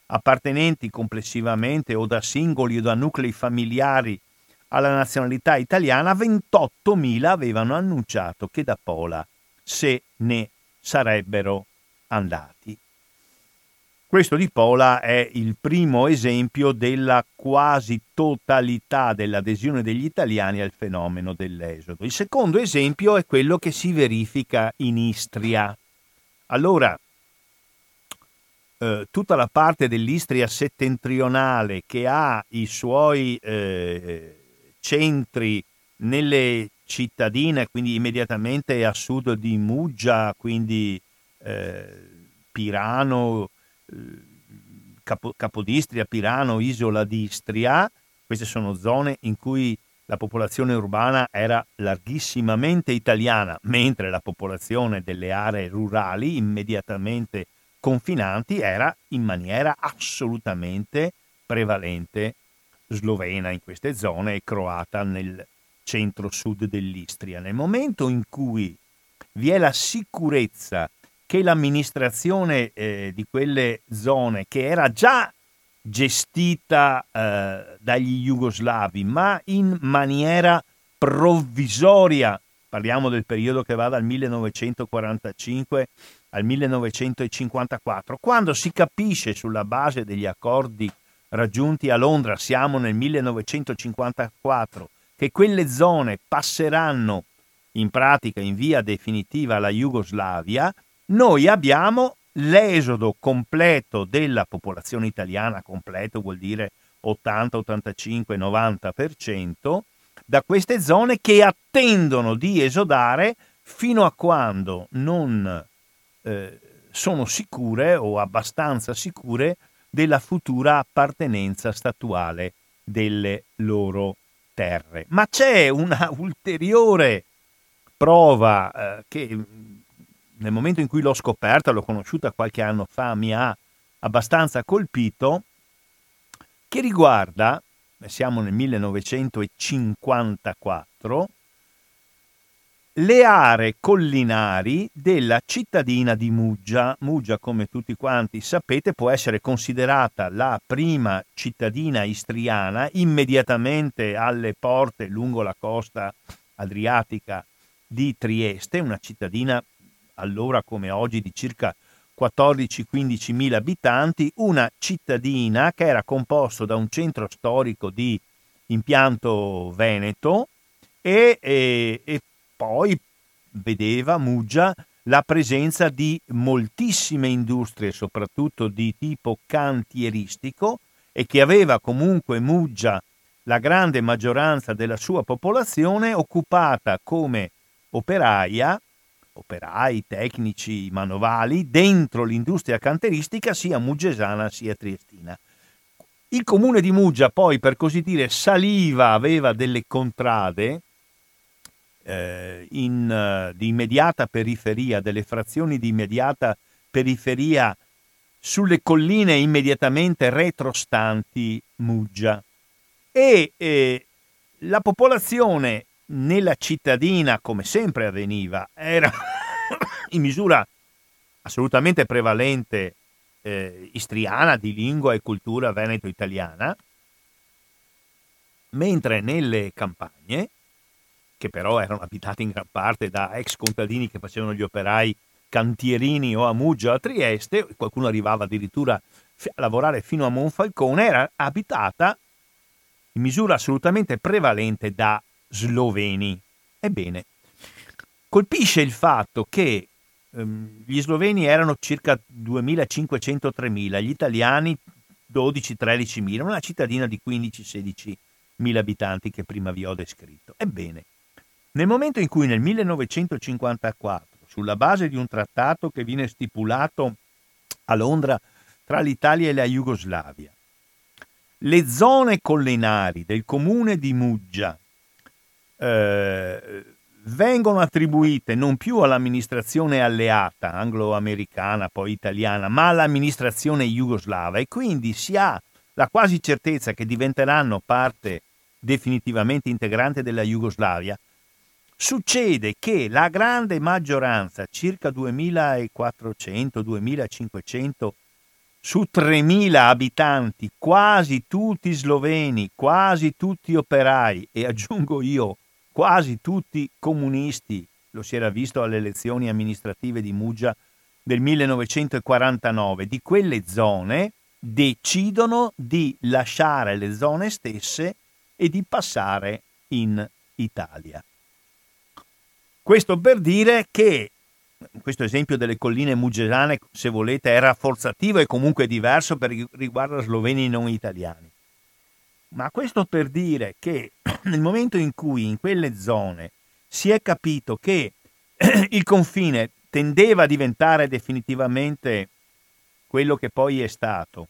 A: appartenenti complessivamente o da singoli o da nuclei familiari alla nazionalità italiana, 28 mila avevano annunciato che da Pola se ne sarebbero andati. Questo di Pola è il primo esempio della quasi totalità dell'adesione degli italiani al fenomeno dell'esodo. Il secondo esempio è quello che si verifica in Istria. Allora, eh, tutta la parte dell'Istria settentrionale che ha i suoi eh, centri nelle cittadine, quindi immediatamente a sud di Muggia, quindi Pirano, eh, Capo, Capodistria, Pirano, Isola d'Istria. Queste sono zone in cui la popolazione urbana era larghissimamente italiana, mentre la popolazione delle aree rurali immediatamente confinanti era in maniera assolutamente prevalente slovena in queste zone e croata nel centro-sud dell'Istria. Nel momento in cui vi è la sicurezza che l'amministrazione eh, di quelle zone, che era già gestita eh, dagli jugoslavi, ma in maniera provvisoria, parliamo del periodo che va dal 1945 al 1954, quando si capisce sulla base degli accordi raggiunti a Londra, siamo nel 1954, che quelle zone passeranno in pratica in via definitiva alla Jugoslavia, noi abbiamo l'esodo completo della popolazione italiana, completo vuol dire 80, 85, 90%, da queste zone che attendono di esodare fino a quando non eh, sono sicure o abbastanza sicure della futura appartenenza statuale delle loro terre. Ma c'è una ulteriore prova eh, che nel momento in cui l'ho scoperta, l'ho conosciuta qualche anno fa, mi ha abbastanza colpito, che riguarda, siamo nel 1954, le aree collinari della cittadina di Muggia. Muggia, come tutti quanti sapete, può essere considerata la prima cittadina istriana immediatamente alle porte lungo la costa adriatica di Trieste, una cittadina allora come oggi di circa 14-15 mila abitanti, una cittadina che era composto da un centro storico di impianto veneto e, e, e poi vedeva Muggia la presenza di moltissime industrie, soprattutto di tipo cantieristico, e che aveva comunque Muggia la grande maggioranza della sua popolazione occupata come operaia, operai, tecnici, manovali, dentro l'industria canteristica sia muggesana sia triestina. Il comune di Muggia poi, per così dire, saliva, aveva delle contrade eh, in, uh, di immediata periferia, delle frazioni di immediata periferia sulle colline immediatamente retrostanti Muggia e eh, la popolazione nella cittadina, come sempre avveniva, era in misura assolutamente prevalente eh, istriana di lingua e cultura veneto-italiana, mentre nelle campagne, che però erano abitate in gran parte da ex contadini che facevano gli operai cantierini o a Muggia o a Trieste, qualcuno arrivava addirittura a lavorare fino a Monfalcone, era abitata in misura assolutamente prevalente da sloveni. Ebbene, colpisce il fatto che ehm, gli sloveni erano circa 2.500-3.000, gli italiani 12-13.000, una cittadina di 15-16.000 abitanti che prima vi ho descritto. Ebbene, nel momento in cui nel 1954, sulla base di un trattato che viene stipulato a Londra tra l'Italia e la Jugoslavia, le zone collinari del comune di Muggia eh, vengono attribuite non più all'amministrazione alleata anglo-americana, poi italiana, ma all'amministrazione jugoslava. E quindi si ha la quasi certezza che diventeranno parte definitivamente integrante della Jugoslavia, succede che la grande maggioranza, circa 2400-2500 su 3.000 abitanti, quasi tutti sloveni, quasi tutti operai e aggiungo io, quasi tutti comunisti, lo si era visto alle elezioni amministrative di Muggia del 1949, di quelle zone decidono di lasciare le zone stesse e di passare in Italia. Questo per dire che questo esempio delle colline muggerane, se volete, è rafforzativo e comunque diverso per riguardo sloveni non italiani. Ma questo per dire che nel momento in cui in quelle zone si è capito che il confine tendeva a diventare definitivamente quello che poi è stato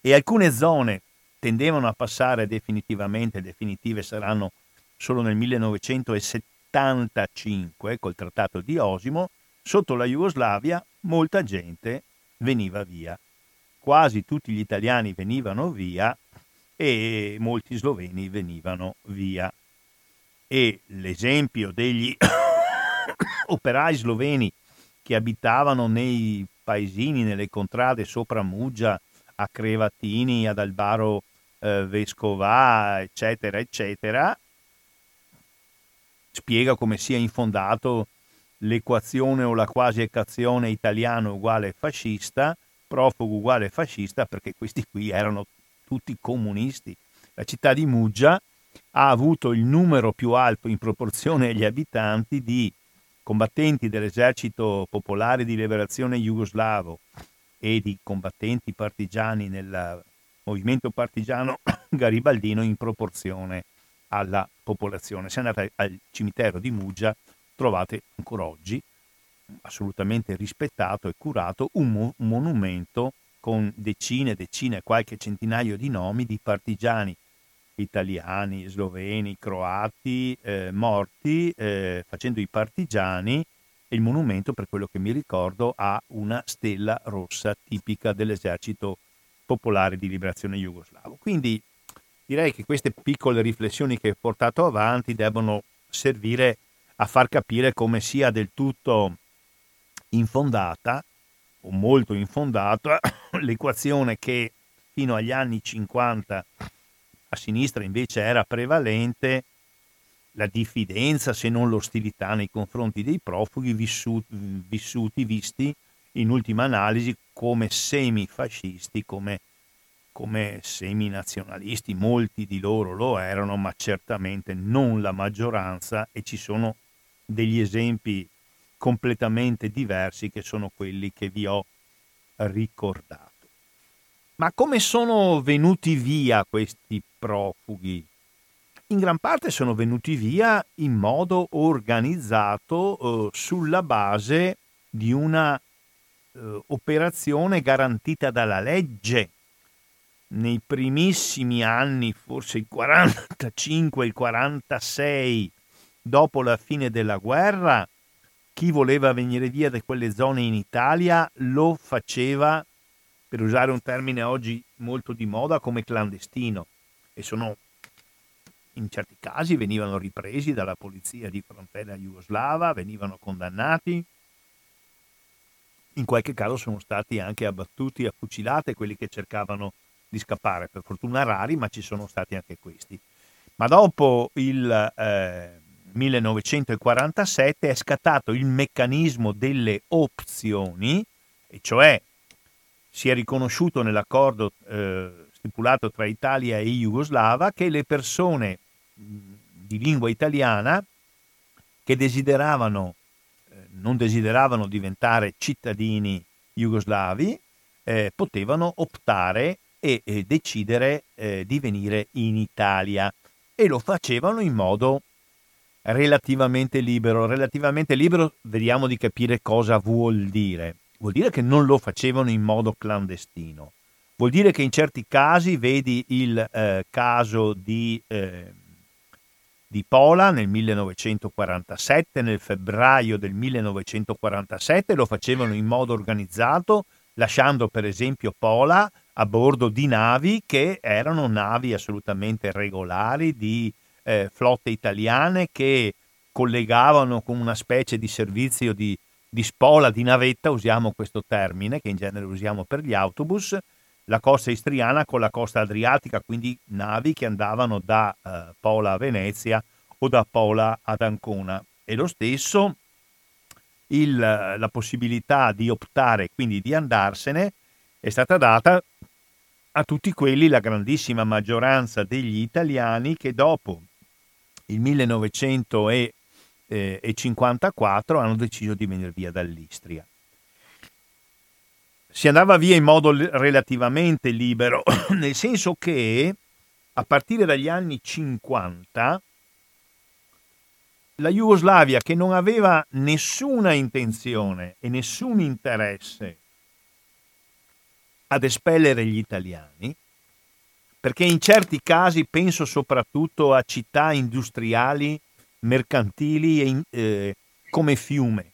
A: e alcune zone tendevano a passare definitivamente, definitive saranno solo nel 1970, 75 col trattato di Osimo, sotto la Jugoslavia molta gente veniva via. Quasi tutti gli italiani venivano via e molti sloveni venivano via. E l'esempio degli operai sloveni che abitavano nei paesini, nelle contrade sopra Muggia, a Crevatini, ad Albaro eh, Vescovà, eccetera, eccetera, spiega come sia infondato l'equazione o la quasi equazione italiano uguale fascista, profugo uguale fascista, perché questi qui erano tutti comunisti. La città di Muggia ha avuto il numero più alto in proporzione agli abitanti di combattenti dell'esercito popolare di liberazione jugoslavo e di combattenti partigiani nel movimento partigiano garibaldino in proporzione alla popolazione. Se andate al cimitero di Muggia trovate ancora oggi, assolutamente rispettato e curato, un, mo- un monumento con decine, decine, qualche centinaio di nomi di partigiani italiani, sloveni, croati, eh, morti eh, facendo i partigiani e il monumento, per quello che mi ricordo, ha una stella rossa tipica dell'esercito popolare di liberazione jugoslavo. Quindi direi che queste piccole riflessioni che ho portato avanti devono servire a far capire come sia del tutto infondata o molto infondata l'equazione che fino agli anni 50 a sinistra invece era prevalente la diffidenza se non l'ostilità nei confronti dei profughi vissuti, vissuti visti in ultima analisi come semifascisti, come come seminazionalisti, molti di loro lo erano, ma certamente non la maggioranza e ci sono degli esempi completamente diversi che sono quelli che vi ho ricordato. Ma come sono venuti via questi profughi? In gran parte sono venuti via in modo organizzato eh, sulla base di una eh, operazione garantita dalla legge. Nei primissimi anni, forse il 45, il 46, dopo la fine della guerra, chi voleva venire via da quelle zone in Italia lo faceva, per usare un termine oggi molto di moda, come clandestino. E sono in certi casi venivano ripresi dalla polizia di frontiera jugoslava, venivano condannati, in qualche caso sono stati anche abbattuti a fucilate quelli che cercavano di scappare, per fortuna rari, ma ci sono stati anche questi. Ma dopo il eh, 1947 è scattato il meccanismo delle opzioni, e cioè si è riconosciuto nell'accordo eh, stipulato tra Italia e Jugoslava che le persone di lingua italiana che desideravano, eh, non desideravano diventare cittadini jugoslavi eh, potevano optare e, e decidere eh, di venire in Italia e lo facevano in modo relativamente libero. Relativamente libero, vediamo di capire cosa vuol dire. Vuol dire che non lo facevano in modo clandestino. Vuol dire che in certi casi, vedi il eh, caso di, eh, di Pola nel 1947, nel febbraio del 1947, lo facevano in modo organizzato, lasciando per esempio Pola a bordo di navi che erano navi assolutamente regolari di eh, flotte italiane che collegavano con una specie di servizio di, di spola, di navetta, usiamo questo termine che in genere usiamo per gli autobus, la costa istriana con la costa adriatica, quindi navi che andavano da eh, Pola a Venezia o da Pola ad Ancona. E lo stesso il, la possibilità di optare, quindi di andarsene, è stata data a tutti quelli, la grandissima maggioranza degli italiani che dopo il 1954 hanno deciso di venire via dall'Istria. Si andava via in modo relativamente libero, nel senso che a partire dagli anni 50 la Jugoslavia, che non aveva nessuna intenzione e nessun interesse ad espellere gli italiani, perché in certi casi penso soprattutto a città industriali, mercantili in, eh, come Fiume.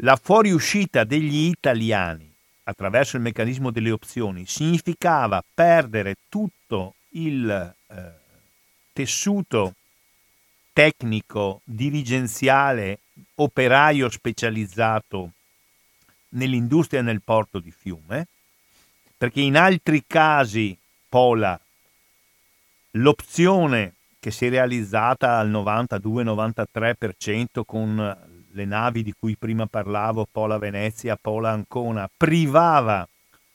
A: La fuoriuscita degli italiani attraverso il meccanismo delle opzioni significava perdere tutto il eh, tessuto tecnico, dirigenziale, operaio specializzato nell'industria nel porto di Fiume, perché in altri casi Pola, l'opzione che si è realizzata al 92-93% con le navi di cui prima parlavo, Pola Venezia, Pola Ancona, privava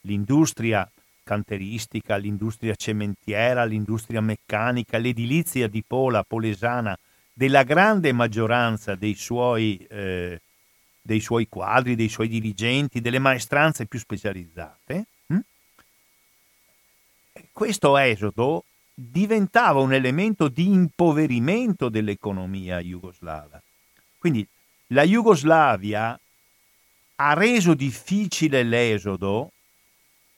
A: l'industria canteristica, l'industria cementiera, l'industria meccanica, l'edilizia di Pola, Polesana, della grande maggioranza dei suoi, eh, dei suoi quadri, dei suoi dirigenti, delle maestranze più specializzate, questo esodo diventava un elemento di impoverimento dell'economia jugoslava. Quindi la Jugoslavia ha reso difficile l'esodo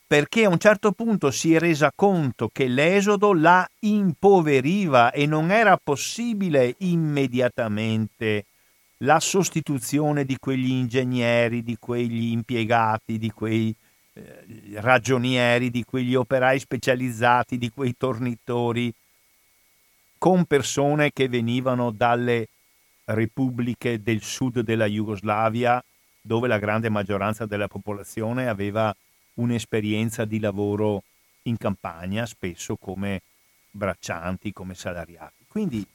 A: perché a un certo punto si è resa conto che l'esodo la impoveriva e non era possibile immediatamente la sostituzione di quegli ingegneri, di quegli impiegati, di quei eh, ragionieri, di quegli operai specializzati, di quei tornitori, con persone che venivano dalle repubbliche del sud della Jugoslavia, dove la grande maggioranza della popolazione aveva un'esperienza di lavoro in campagna, spesso come braccianti, come salariati. Quindi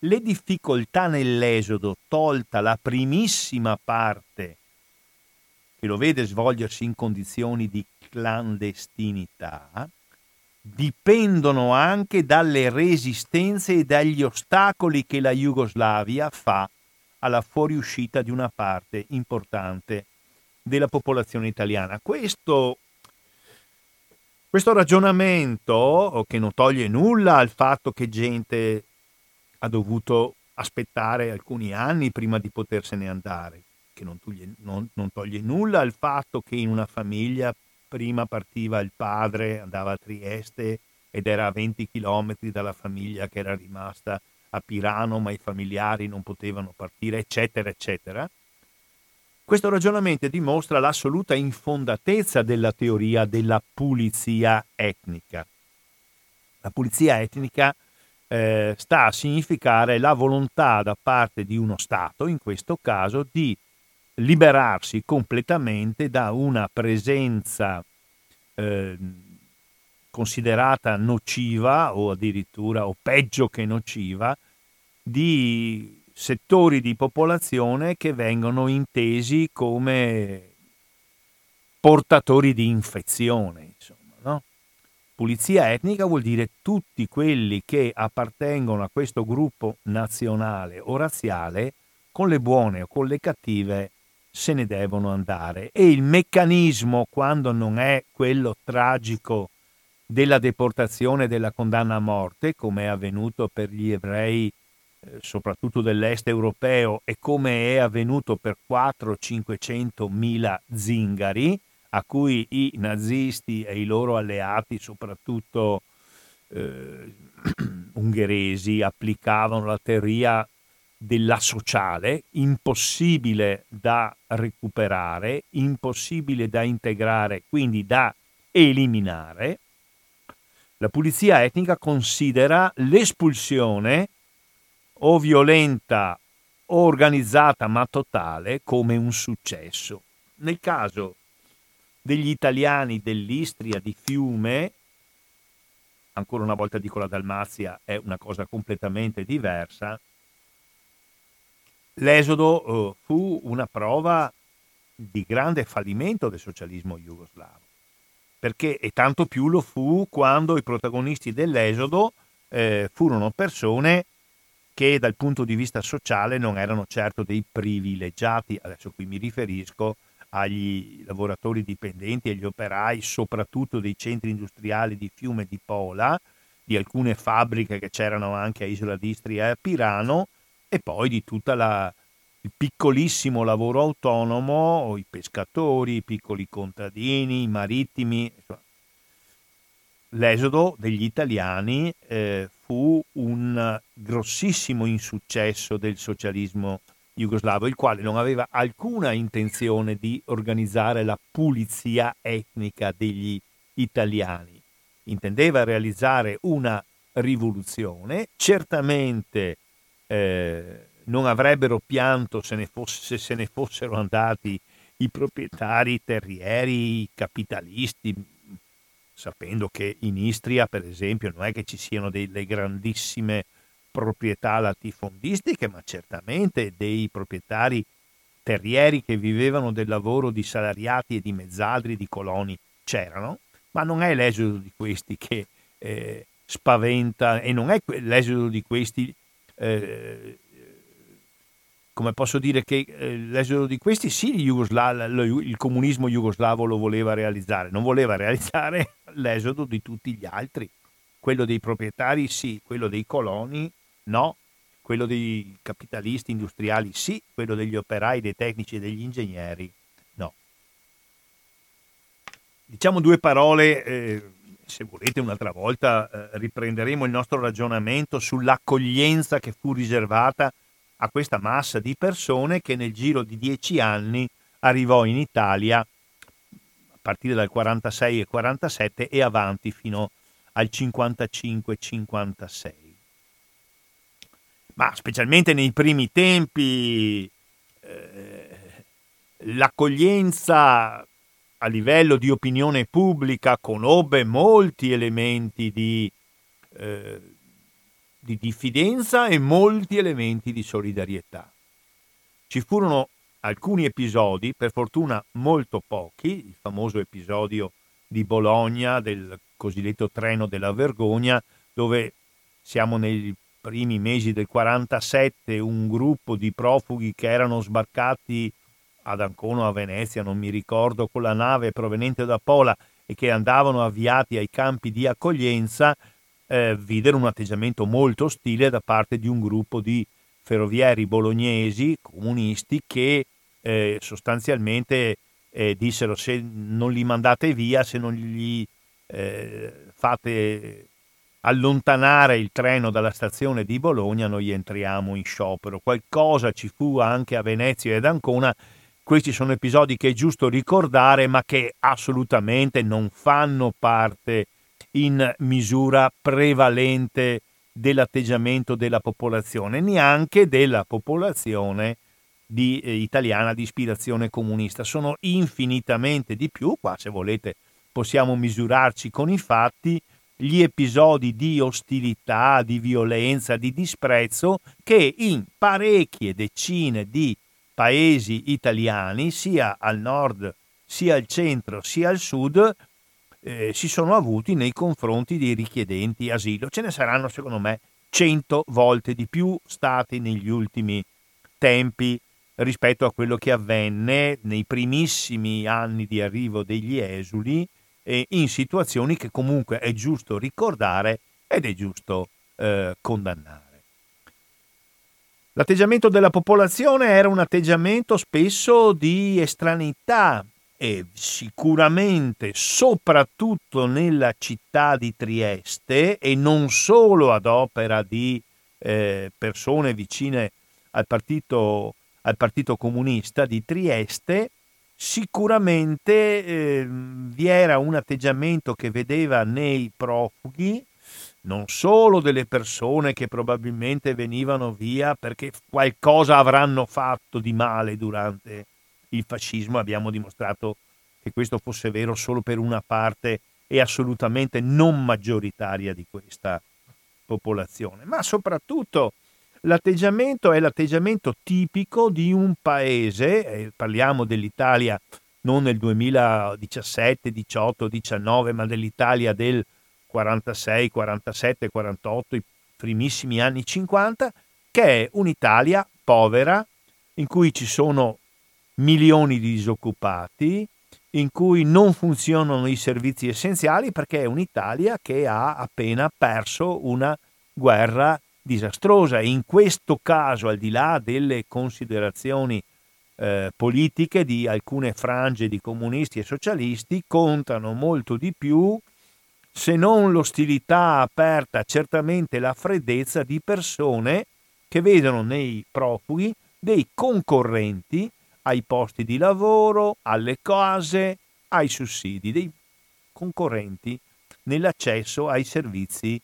A: le difficoltà nell'esodo, tolta la primissima parte che lo vede svolgersi in condizioni di clandestinità, dipendono anche dalle resistenze e dagli ostacoli che la Jugoslavia fa alla fuoriuscita di una parte importante della popolazione italiana. Questo, questo ragionamento, che non toglie nulla al fatto che gente ha dovuto aspettare alcuni anni prima di potersene andare, che non toglie, non, non toglie nulla al fatto che in una famiglia prima partiva il padre, andava a Trieste ed era a 20 km dalla famiglia che era rimasta a Pirano, ma i familiari non potevano partire, eccetera, eccetera. Questo ragionamento dimostra l'assoluta infondatezza della teoria della pulizia etnica. La pulizia etnica eh, sta a significare la volontà da parte di uno Stato, in questo caso, di liberarsi completamente da una presenza eh, considerata nociva o addirittura o peggio che nociva di settori di popolazione che vengono intesi come portatori di infezione. Insomma, no? Pulizia etnica vuol dire tutti quelli che appartengono a questo gruppo nazionale o razziale, con le buone o con le cattive, se ne devono andare. E il meccanismo, quando non è quello tragico della deportazione e della condanna a morte, come è avvenuto per gli ebrei eh, soprattutto dell'est europeo e come è avvenuto per 400-500 mila zingari a cui i nazisti e i loro alleati, soprattutto eh, ungheresi, applicavano la teoria della sociale, impossibile da recuperare, impossibile da integrare, quindi da eliminare, la pulizia etnica considera l'espulsione o violenta o organizzata ma totale come un successo. Nel caso degli italiani dell'Istria di Fiume, ancora una volta dico la Dalmazia, è una cosa completamente diversa, l'esodo eh, fu una prova di grande fallimento del socialismo jugoslavo perché e tanto più lo fu quando i protagonisti dell'esodo eh, furono persone che dal punto di vista sociale non erano certo dei privilegiati, adesso qui mi riferisco agli lavoratori dipendenti, agli operai, soprattutto dei centri industriali di Fiume e di Pola, di alcune fabbriche che c'erano anche a Isola d'Istria e a Pirano, e poi di tutta la, il piccolissimo lavoro autonomo, i pescatori, i piccoli contadini, i marittimi. L'esodo degli italiani eh, fu un grossissimo insuccesso del socialismo jugoslavo, il quale non aveva alcuna intenzione di organizzare la pulizia etnica degli italiani. Intendeva realizzare una rivoluzione, certamente eh, non avrebbero pianto se, ne fosse, se se ne fossero andati i proprietari terrieri, i capitalisti, sapendo che in Istria, per esempio, non è che ci siano delle grandissime proprietà latifondistiche, ma certamente dei proprietari terrieri che vivevano del lavoro di salariati e di mezzadri, di coloni, c'erano, ma non è l'esodo di questi che eh, spaventa e non è l'esodo di questi eh, come posso dire che eh, l'esodo di questi sì il comunismo jugoslavo lo voleva realizzare, non voleva realizzare l'esodo di tutti gli altri, quello dei proprietari sì, quello dei coloni no, quello dei capitalisti industriali sì, quello degli operai, dei tecnici e degli ingegneri no. Diciamo due parole, eh, se volete un'altra volta eh, riprenderemo il nostro ragionamento sull'accoglienza che fu riservata a questa massa di persone che nel giro di dieci anni arrivò in Italia a partire dal 46 e 47 e avanti fino al 55-56. Ma specialmente nei primi tempi eh, l'accoglienza a livello di opinione pubblica conobbe molti elementi di eh, di diffidenza e molti elementi di solidarietà. Ci furono alcuni episodi, per fortuna molto pochi, il famoso episodio di Bologna del cosiddetto treno della vergogna, dove siamo nei primi mesi del 47 un gruppo di profughi che erano sbarcati ad Ancona o a Venezia, non mi ricordo, con la nave proveniente da Pola e che andavano avviati ai campi di accoglienza, eh, videro un atteggiamento molto ostile da parte di un gruppo di ferrovieri bolognesi, comunisti, che eh, sostanzialmente eh, dissero se non li mandate via, se non gli eh, fate allontanare il treno dalla stazione di Bologna, noi entriamo in sciopero. Qualcosa ci fu anche a Venezia ed Ancona. Questi sono episodi che è giusto ricordare, ma che assolutamente non fanno parte in misura prevalente dell'atteggiamento della popolazione, neanche della popolazione di, eh, italiana di ispirazione comunista. Sono infinitamente di più, qua se volete possiamo misurarci con i fatti, gli episodi di ostilità, di violenza, di disprezzo che in parecchie decine di paesi italiani, sia al nord, sia al centro, sia al sud, eh, si sono avuti nei confronti dei richiedenti asilo. Ce ne saranno, secondo me, cento volte di più stati negli ultimi tempi rispetto a quello che avvenne nei primissimi anni di arrivo degli esuli eh, in situazioni che comunque è giusto ricordare ed è giusto eh, condannare. L'atteggiamento della popolazione era un atteggiamento spesso di estraneità e sicuramente soprattutto nella città di Trieste e non solo ad opera di eh, persone vicine al partito, al partito comunista di Trieste, sicuramente eh, vi era un atteggiamento che vedeva nei profughi non solo delle persone che probabilmente venivano via perché qualcosa avranno fatto di male durante il fascismo, abbiamo dimostrato che questo fosse vero solo per una parte e assolutamente non maggioritaria di questa popolazione, ma soprattutto L'atteggiamento è l'atteggiamento tipico di un paese, eh, parliamo dell'Italia non nel 2017, 18, 19, ma dell'Italia del 46, 47, 48, i primissimi anni 50, che è un'Italia povera, in cui ci sono milioni di disoccupati, in cui non funzionano i servizi essenziali, perché è un'Italia che ha appena perso una guerra disastrosa. In questo caso, al di là delle considerazioni eh, politiche di alcune frange di comunisti e socialisti, contano molto di più, se non l'ostilità aperta, certamente la freddezza di persone che vedono nei profughi dei concorrenti ai posti di lavoro, alle case, ai sussidi, dei concorrenti nell'accesso ai servizi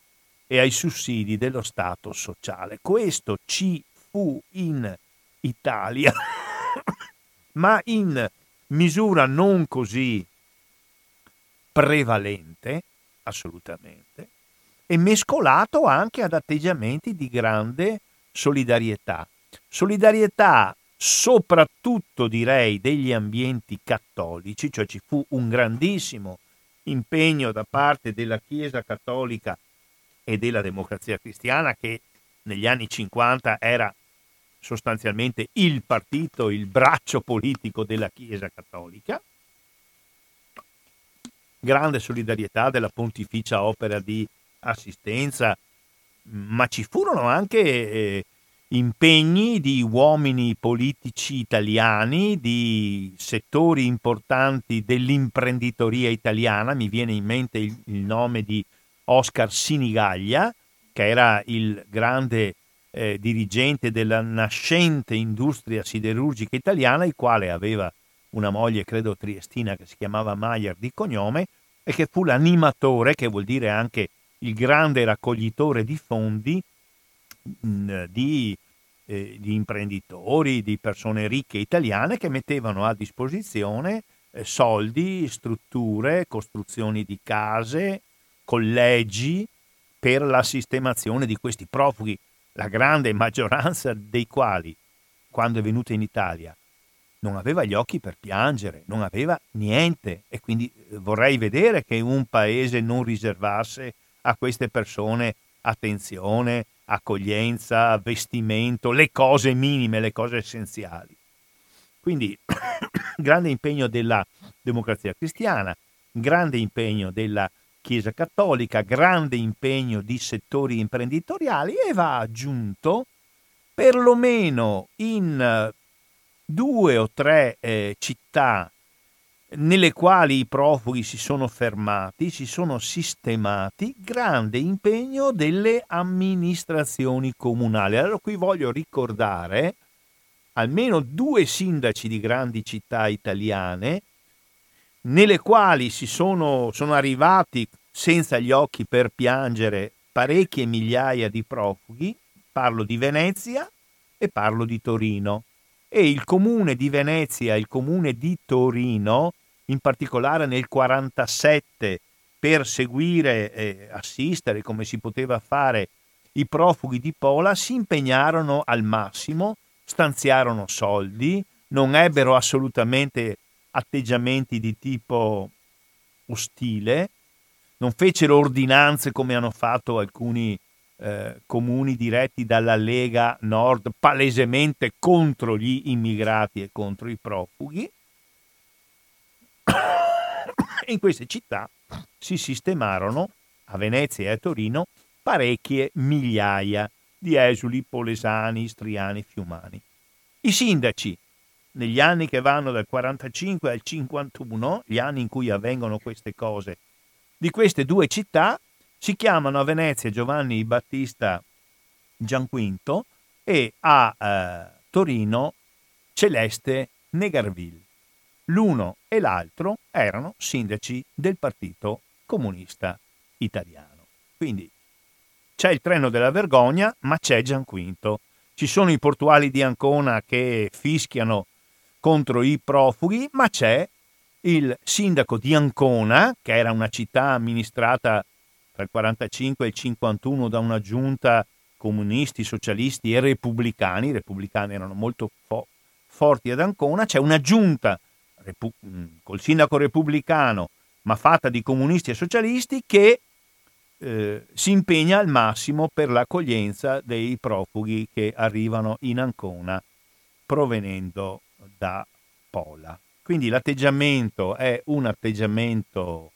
A: e ai sussidi dello Stato sociale. Questo ci fu in Italia, ma in misura non così prevalente, assolutamente, e mescolato anche ad atteggiamenti di grande solidarietà. Solidarietà soprattutto direi degli ambienti cattolici, cioè ci fu un grandissimo impegno da parte della Chiesa cattolica e della democrazia cristiana che negli anni 50 era sostanzialmente il partito, il braccio politico della Chiesa cattolica. Grande solidarietà della pontificia opera di assistenza, ma ci furono anche eh, impegni di uomini politici italiani, di settori importanti dell'imprenditoria italiana, mi viene in mente il, il nome di Oscar Sinigaglia, che era il grande eh, dirigente della nascente industria siderurgica italiana, il quale aveva una moglie, credo triestina, che si chiamava Maier di cognome, e che fu l'animatore, che vuol dire anche il grande raccoglitore di fondi mh, di, eh, di, imprenditori, di persone ricche italiane che mettevano a disposizione eh, soldi, strutture, costruzioni di case, collegi per la sistemazione di questi profughi, la grande maggioranza dei quali, quando è venuta in Italia, non aveva gli occhi per piangere, non aveva niente e quindi eh, vorrei vedere che un paese non riservasse a queste persone attenzione, accoglienza, vestimento, le cose minime, le cose essenziali. Quindi grande impegno della democrazia cristiana, grande impegno della Chiesa cattolica, grande impegno di settori imprenditoriali e va aggiunto perlomeno in due o tre eh, città nelle quali i profughi si sono fermati, si sono sistemati, grande impegno delle amministrazioni comunali. Allora qui voglio ricordare almeno due sindaci di grandi città italiane nelle quali si sono, sono arrivati senza gli occhi per piangere parecchie migliaia di profughi, parlo di Venezia e parlo di Torino. E il comune di Venezia il comune di Torino, in particolare nel 1947, per seguire e assistere come si poteva fare i profughi di Pola, si impegnarono al massimo, stanziarono soldi, non ebbero assolutamente atteggiamenti di tipo ostile, non fecero ordinanze come hanno fatto alcuni eh, comuni diretti dalla Lega Nord, palesemente contro gli immigrati e contro i profughi. In queste città si sistemarono, a Venezia e a Torino, parecchie migliaia di esuli polesani, istriani, fiumani. I sindaci negli anni che vanno dal 45 al 51, gli anni in cui avvengono queste cose, di queste due città si chiamano a Venezia Giovanni Battista Gianquinto e a eh, Torino Celeste Negarville. L'uno e l'altro erano sindaci del Partito Comunista Italiano. Quindi c'è il treno della vergogna, ma c'è Gianquinto. Ci sono i portuali di Ancona che fischiano contro i profughi, ma c'è il sindaco di Ancona, che era una città amministrata tra il 45 e il 51 da una giunta comunisti, socialisti e repubblicani, i repubblicani erano molto fo- forti ad Ancona, c'è una giunta repu- col sindaco repubblicano, ma fatta di comunisti e socialisti, che eh, si impegna al massimo per l'accoglienza dei profughi che arrivano in Ancona provenendo da Pola. Quindi l'atteggiamento è un atteggiamento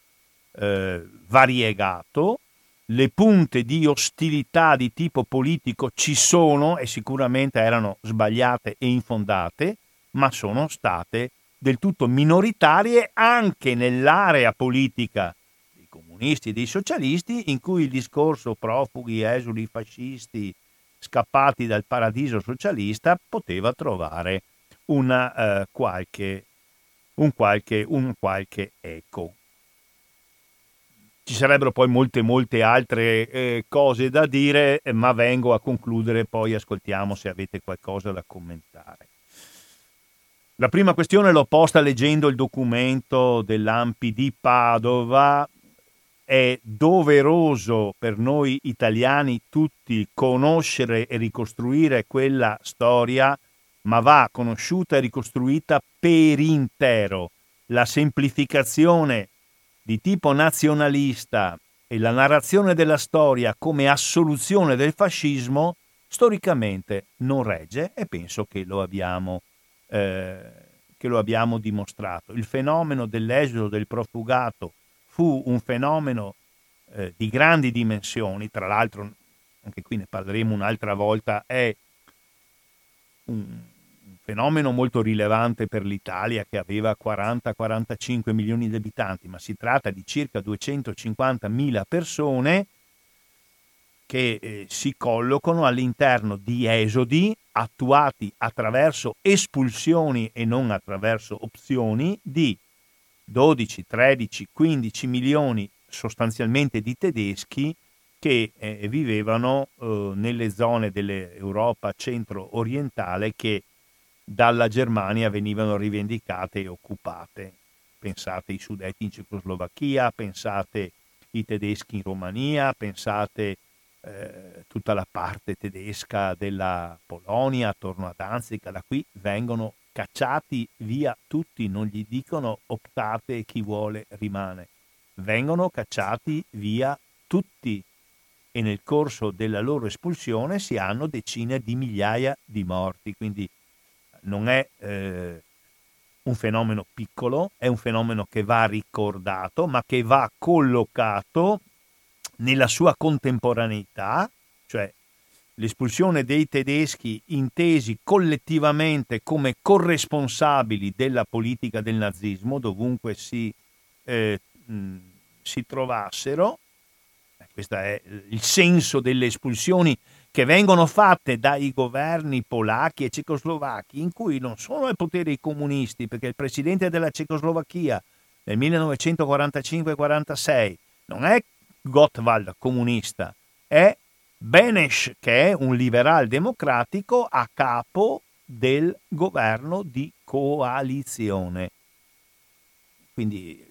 A: eh, variegato, le punte di ostilità di tipo politico ci sono e sicuramente erano sbagliate e infondate, ma sono state del tutto minoritarie anche nell'area politica dei comunisti e dei socialisti, in cui il discorso profughi, esuli, fascisti, scappati dal paradiso socialista poteva trovare una, uh, qualche, un, qualche, un qualche eco. Ci sarebbero poi molte, molte altre eh, cose da dire, ma vengo a concludere, poi ascoltiamo se avete qualcosa da commentare. La prima questione l'ho posta leggendo il documento dell'AMPI di Padova. È doveroso per noi italiani tutti conoscere e ricostruire quella storia ma va conosciuta e ricostruita per intero. La semplificazione di tipo nazionalista e la narrazione della storia come assoluzione del fascismo storicamente non regge e penso che lo abbiamo, eh, che lo abbiamo dimostrato. Il fenomeno dell'esodo del profugato fu un fenomeno eh, di grandi dimensioni, tra l'altro anche qui ne parleremo un'altra volta, è un, fenomeno molto rilevante per l'Italia che aveva 40-45 milioni di abitanti, ma si tratta di circa 250 mila persone che eh, si collocano all'interno di esodi attuati attraverso espulsioni e non attraverso opzioni di 12, 13, 15 milioni sostanzialmente di tedeschi che eh, vivevano eh, nelle zone dell'Europa centro-orientale che dalla Germania venivano rivendicate e occupate. Pensate ai sudetti in Cecoslovacchia, pensate i tedeschi in Romania, pensate eh, tutta la parte tedesca della Polonia attorno a Danzig, da qui vengono cacciati via tutti, non gli dicono optate chi vuole rimane, vengono cacciati via tutti e nel corso della loro espulsione si hanno decine di migliaia di morti, quindi non è eh, un fenomeno piccolo, è un fenomeno che va ricordato, ma che va collocato nella sua contemporaneità, cioè l'espulsione dei tedeschi intesi collettivamente come corresponsabili della politica del nazismo, dovunque si, eh, mh, si trovassero, eh, questo è il senso delle espulsioni che vengono fatte dai governi polacchi e cecoslovacchi, in cui non sono ai poteri i comunisti, perché il presidente della Cecoslovacchia nel 1945-46 non è Gottwald comunista, è Benesch che è un liberal democratico a capo del governo di coalizione. Quindi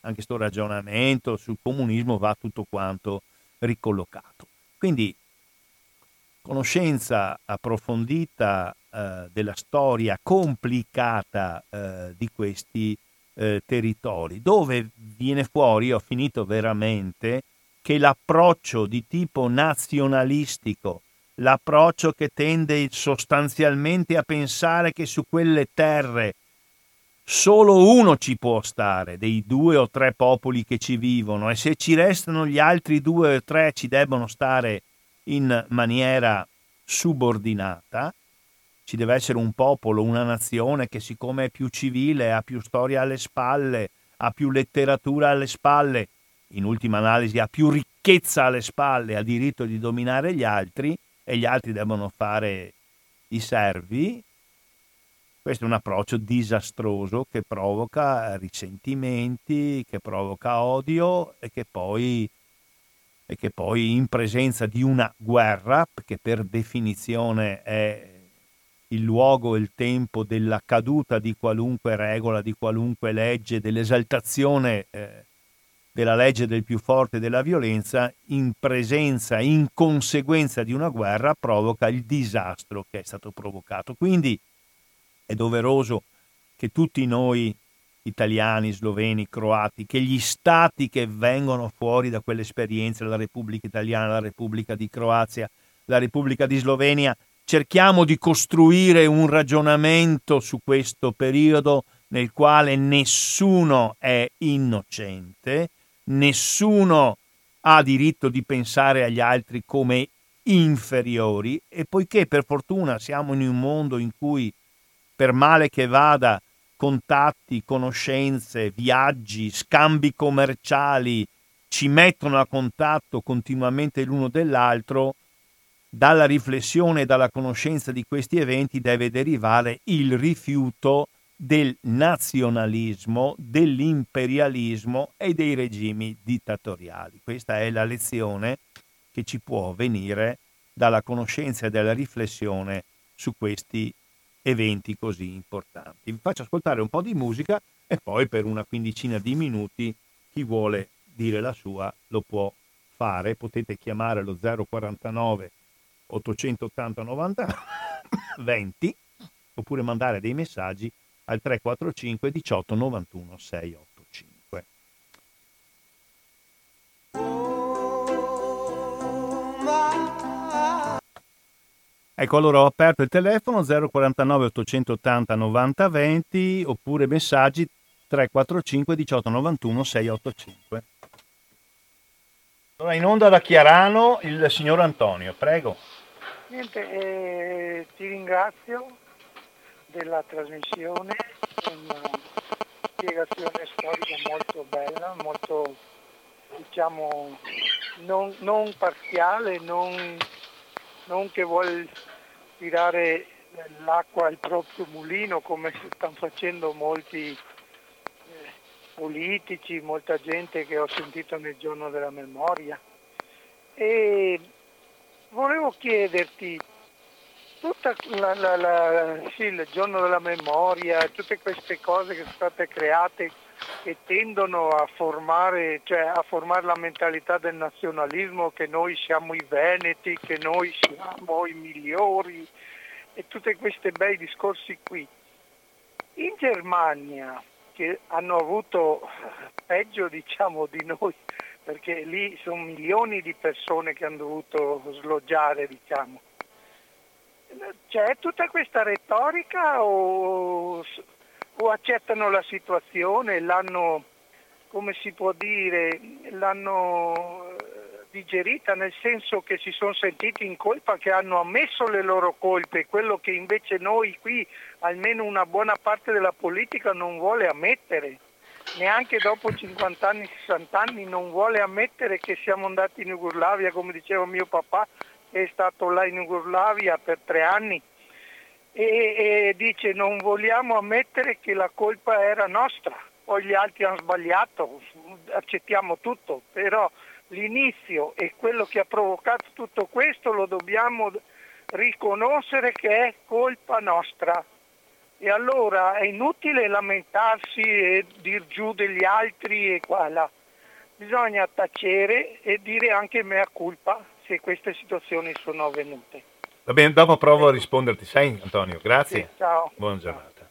A: anche questo ragionamento sul comunismo va tutto quanto ricollocato. Quindi conoscenza approfondita eh, della storia complicata eh, di questi eh, territori, dove viene fuori, ho finito veramente, che l'approccio di tipo nazionalistico, l'approccio che tende sostanzialmente a pensare che su quelle terre solo uno ci può stare dei due o tre popoli che ci vivono e se ci restano gli altri due o tre ci debbono stare in maniera subordinata, ci deve essere un popolo, una nazione che siccome è più civile, ha più storia alle spalle, ha più letteratura alle spalle, in ultima analisi ha più ricchezza alle spalle, ha diritto di dominare gli altri e gli altri devono fare i servi, questo è un approccio disastroso che provoca risentimenti, che provoca odio e che poi, e che poi in presenza di una guerra, che per definizione è il luogo e il tempo della caduta di qualunque regola, di qualunque legge, dell'esaltazione eh, della legge del più forte della violenza, in presenza, in conseguenza di una guerra, provoca il disastro che è stato provocato. Quindi è doveroso che tutti noi italiani, sloveni, croati, che gli stati che vengono fuori da quell'esperienza, la Repubblica Italiana, la Repubblica di Croazia, la Repubblica di Slovenia, cerchiamo di costruire un ragionamento su questo periodo nel quale nessuno è innocente, nessuno ha diritto di pensare agli altri come inferiori e poiché per fortuna siamo in un mondo in cui per male che vada, contatti, conoscenze, viaggi, scambi commerciali ci mettono a contatto continuamente l'uno dell'altro, dalla riflessione e dalla conoscenza di questi eventi deve derivare il rifiuto del nazionalismo, dell'imperialismo e dei regimi dittatoriali. Questa è la lezione che ci può venire dalla conoscenza e dalla riflessione su questi eventi così importanti. Vi faccio ascoltare un po' di musica e poi per una quindicina di minuti chi vuole dire la sua lo può fare. Potete chiamare lo 049 880 90 20 oppure mandare dei messaggi al 345 18 91 685. Ecco, allora ho aperto il telefono 049 880 90 20 oppure messaggi 345 18 91 685. Allora in onda da Chiarano il signor Antonio, prego.
B: Niente, eh, ti ringrazio della trasmissione, una spiegazione storica molto bella, molto diciamo non, non parziale, non, non che vuole tirare l'acqua al proprio mulino come stanno facendo molti eh, politici, molta gente che ho sentito nel giorno della memoria. E volevo chiederti, la, la, la, sì, il giorno della memoria, tutte queste cose che sono state create che tendono a formare, cioè a formare la mentalità del nazionalismo, che noi siamo i veneti, che noi siamo i migliori e tutti questi bei discorsi qui. In Germania, che hanno avuto peggio diciamo di noi perché lì sono milioni di persone che hanno dovuto sloggiare, diciamo. C'è tutta questa retorica o, o accettano la situazione, l'hanno, come si può dire, l'hanno eh, digerita nel senso che si sono sentiti in colpa, che hanno ammesso le loro colpe, quello che invece noi qui, almeno una buona parte della politica, non vuole ammettere. Neanche dopo 50 anni, 60 anni non vuole ammettere che siamo andati in Jugoslavia, come diceva mio papà, è stato là in Jugoslavia per tre anni e, e dice non vogliamo ammettere che la colpa era nostra, poi gli altri hanno sbagliato, accettiamo tutto, però l'inizio e quello che ha provocato tutto questo lo dobbiamo riconoscere che è colpa nostra e allora è inutile lamentarsi e dir giù degli altri e qua là. Bisogna tacere e dire anche mea culpa se queste situazioni sono avvenute.
A: Va bene, dopo provo a risponderti, sai Antonio, grazie.
B: Sì, ciao.
A: Buona giornata.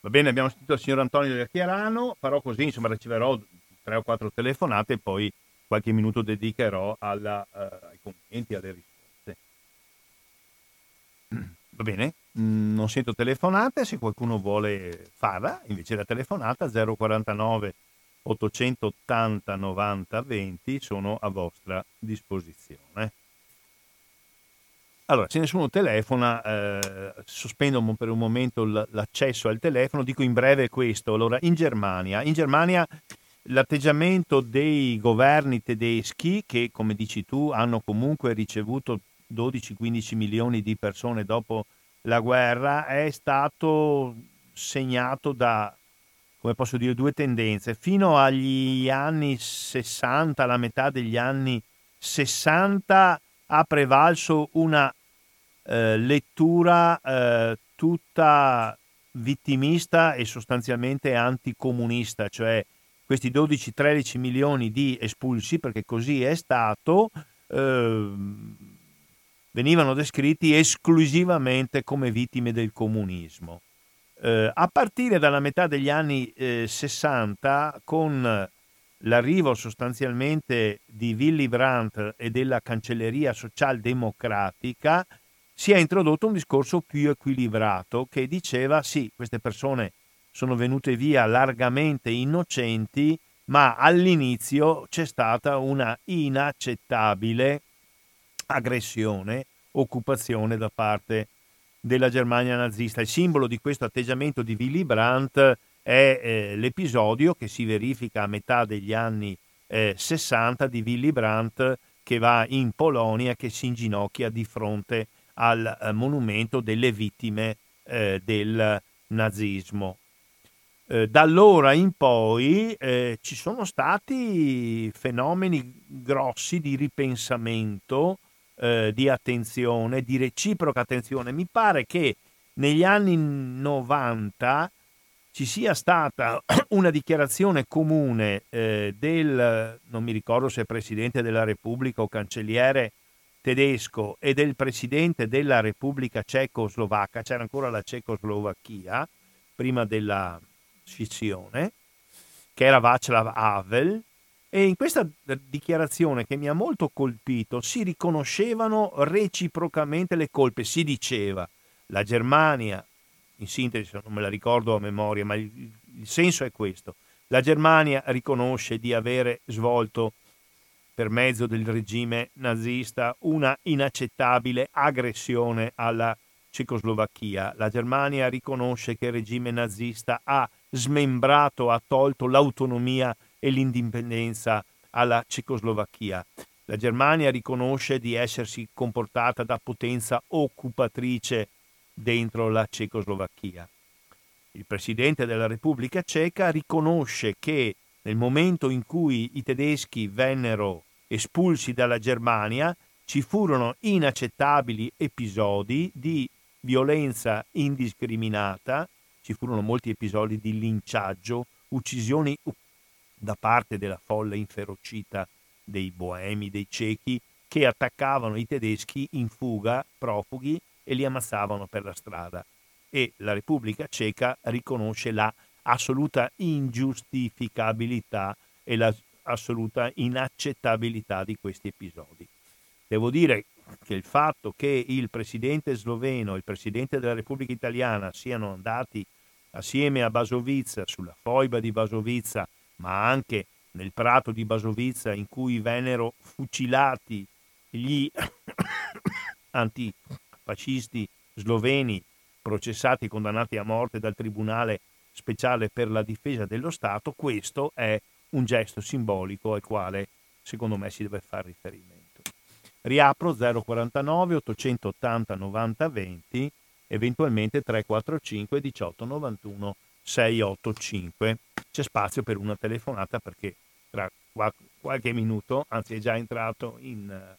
A: Va bene, abbiamo sentito il signor Antonio Chiarano, farò così, insomma riceverò tre o quattro telefonate e poi qualche minuto dedicherò alla, uh, ai commenti, alle risposte. Va bene? Mm, non sento telefonate, se qualcuno vuole farla, invece la telefonata 049 880 90 20 sono a vostra disposizione. Allora, se nessuno telefona, eh, sospendo per un momento l'accesso al telefono, dico in breve questo. Allora, in Germania, in Germania l'atteggiamento dei governi tedeschi, che come dici tu hanno comunque ricevuto 12-15 milioni di persone dopo la guerra è stato segnato da, come posso dire, due tendenze. Fino agli anni 60, alla metà degli anni 60, ha prevalso una eh, lettura eh, tutta vittimista e sostanzialmente anticomunista, cioè questi 12-13 milioni di espulsi, perché così è stato, eh, venivano descritti esclusivamente come vittime del comunismo. Eh, a partire dalla metà degli anni eh, 60, con l'arrivo sostanzialmente di Willy Brandt e della cancelleria socialdemocratica, si è introdotto un discorso più equilibrato che diceva sì, queste persone sono venute via largamente innocenti, ma all'inizio c'è stata una inaccettabile aggressione, occupazione da parte della Germania nazista. Il simbolo di questo atteggiamento di Willy Brandt è eh, l'episodio che si verifica a metà degli anni eh, 60 di Willy Brandt che va in Polonia che si inginocchia di fronte al eh, monumento delle vittime eh, del nazismo. Eh, da allora in poi eh, ci sono stati fenomeni grossi di ripensamento eh, di attenzione, di reciproca attenzione. Mi pare che negli anni 90 ci sia stata una dichiarazione comune eh, del, non mi ricordo se Presidente della Repubblica o Cancelliere tedesco e del Presidente della Repubblica Cecoslovacca, c'era ancora la Cecoslovacchia prima della scissione, che era Václav Havel, e in questa dichiarazione che mi ha molto colpito si riconoscevano reciprocamente le colpe. Si diceva la Germania, in sintesi non me la ricordo a memoria, ma il, il senso è questo. La Germania riconosce di avere svolto per mezzo del regime nazista una inaccettabile aggressione alla Cecoslovacchia. La Germania riconosce che il regime nazista ha smembrato, ha tolto l'autonomia e l'indipendenza alla Cecoslovacchia. La Germania riconosce di essersi comportata da potenza occupatrice dentro la Cecoslovacchia. Il presidente della Repubblica Ceca riconosce che nel momento in cui i tedeschi vennero espulsi dalla Germania ci furono inaccettabili episodi di violenza indiscriminata, ci furono molti episodi di linciaggio, uccisioni da parte della folla inferocita dei boemi, dei cechi, che attaccavano i tedeschi in fuga, profughi, e li ammazzavano per la strada. E la Repubblica Ceca riconosce la assoluta ingiustificabilità e l'assoluta inaccettabilità di questi episodi. Devo dire che il fatto che il presidente sloveno e il presidente della Repubblica Italiana siano andati assieme a Basovizza sulla foiba di Basovizza, ma anche nel prato di Basovizza in cui vennero fucilati gli antifascisti sloveni processati e condannati a morte dal Tribunale speciale per la difesa dello Stato, questo è un gesto simbolico al quale secondo me si deve fare riferimento. Riapro 049 880 90 20, eventualmente 345 18 91 685. C'è spazio per una telefonata perché tra qualche minuto, anzi è già entrato in,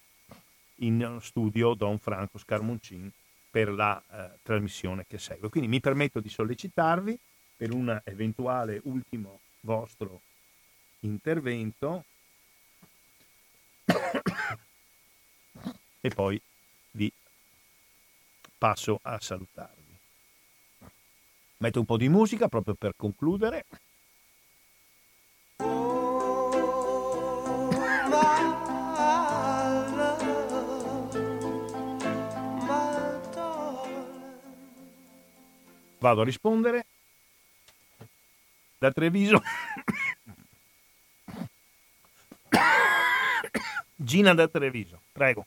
A: in studio Don Franco Scarmoncin per la eh, trasmissione che segue. Quindi mi permetto di sollecitarvi per un eventuale ultimo vostro intervento e poi vi passo a salutarvi. Metto un po' di musica proprio per concludere. Vado a rispondere. Da Treviso. Gina da Treviso, prego.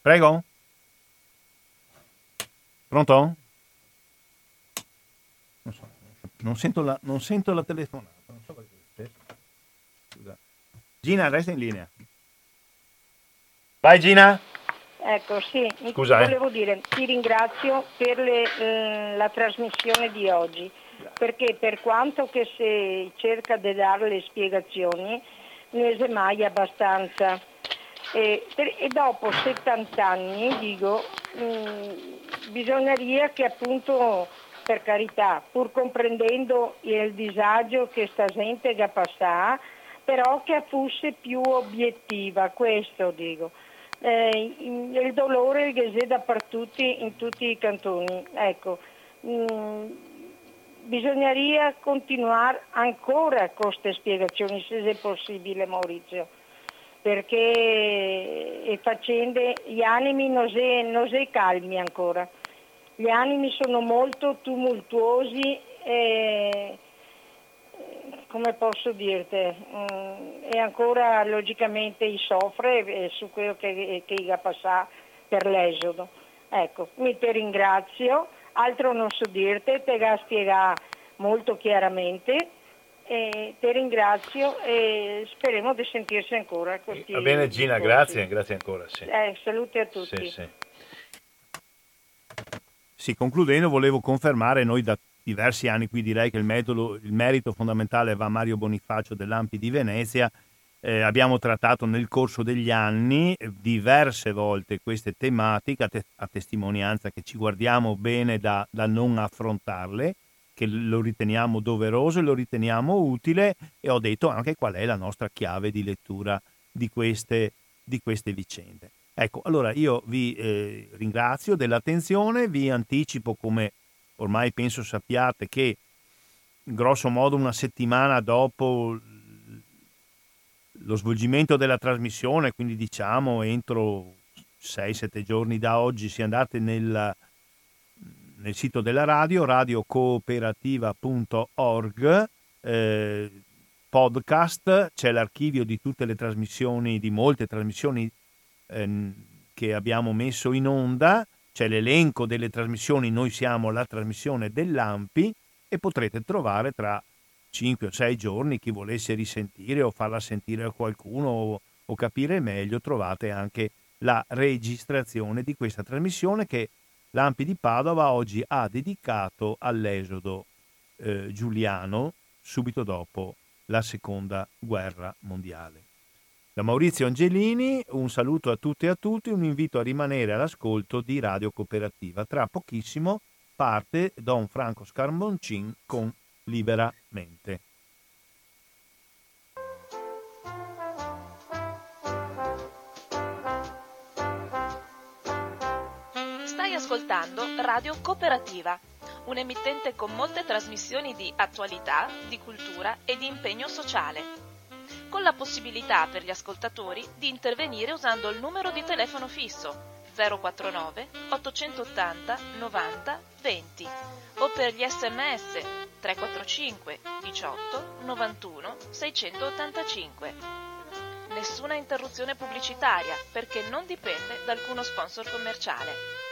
A: Prego? Pronto? Non, so, non, sento, la, non sento la telefonata. So. Gina, resta in linea. Vai Gina.
C: Ecco, sì,
A: Scusa,
C: eh. volevo dire, ti ringrazio per le, eh, la trasmissione di oggi, perché per quanto che si cerca di dare le spiegazioni, non è mai abbastanza. E, e, dopo 70 anni, dico, mh, mm, bisogneria che appunto, per carità, pur comprendendo il disagio che sta gente che passa, però che fosse più obiettiva, questo dico. Eh, il dolore che c'è dappertutto in tutti i cantoni. Ecco, mh, mm, continuare ancora con queste spiegazioni, se è possibile Maurizio perché facendo gli animi non si, non calmi ancora. Gli animi sono molto tumultuosi e come posso dirti, mm, e ancora logicamente soffre su quello che, che ha passato per l'esodo. Ecco, mi ti ringrazio, altro non so dirti, te la spiega molto chiaramente e ti ringrazio e speriamo di sentirci ancora.
A: Va bene Gina, grazie, grazie ancora. Sì.
C: Eh, saluti a tutti.
A: Sì, sì. sì, concludendo volevo confermare, noi da diversi anni qui direi che il, metodo, il merito fondamentale va a Mario Bonifacio dell'Ampi di Venezia, eh, abbiamo trattato nel corso degli anni diverse volte queste tematiche, a, te- a testimonianza che ci guardiamo bene da, da non affrontarle che lo riteniamo doveroso e lo riteniamo utile e ho detto anche qual è la nostra chiave di lettura di queste, di queste vicende. Ecco, allora io vi eh, ringrazio dell'attenzione, vi anticipo come ormai penso sappiate che grosso modo una settimana dopo lo svolgimento della trasmissione, quindi diciamo entro 6-7 giorni da oggi, si andate nel, nel sito della radio, radiocooperativa.org, eh, podcast, c'è l'archivio di tutte le trasmissioni, di molte trasmissioni eh, che abbiamo messo in onda, c'è l'elenco delle trasmissioni, noi siamo la trasmissione dell'AMPI e potrete trovare tra 5 o 6 giorni chi volesse risentire o farla sentire a qualcuno o, o capire meglio, trovate anche la registrazione di questa trasmissione che L'Ampi di Padova oggi ha dedicato all'esodo eh, giuliano subito dopo la seconda guerra mondiale. Da Maurizio Angelini un saluto a tutte e a tutti, un invito a rimanere all'ascolto di Radio Cooperativa. Tra pochissimo parte Don Franco Scarmoncin con Liberamente.
D: ascoltando Radio Cooperativa, un'emittente con molte trasmissioni di attualità, di cultura e di impegno sociale con la possibilità per gli ascoltatori di intervenire usando il numero di telefono fisso 049 880 90 20 o per gli sms 345 18 91 685. Nessuna interruzione pubblicitaria perché non dipende da alcuno sponsor commerciale.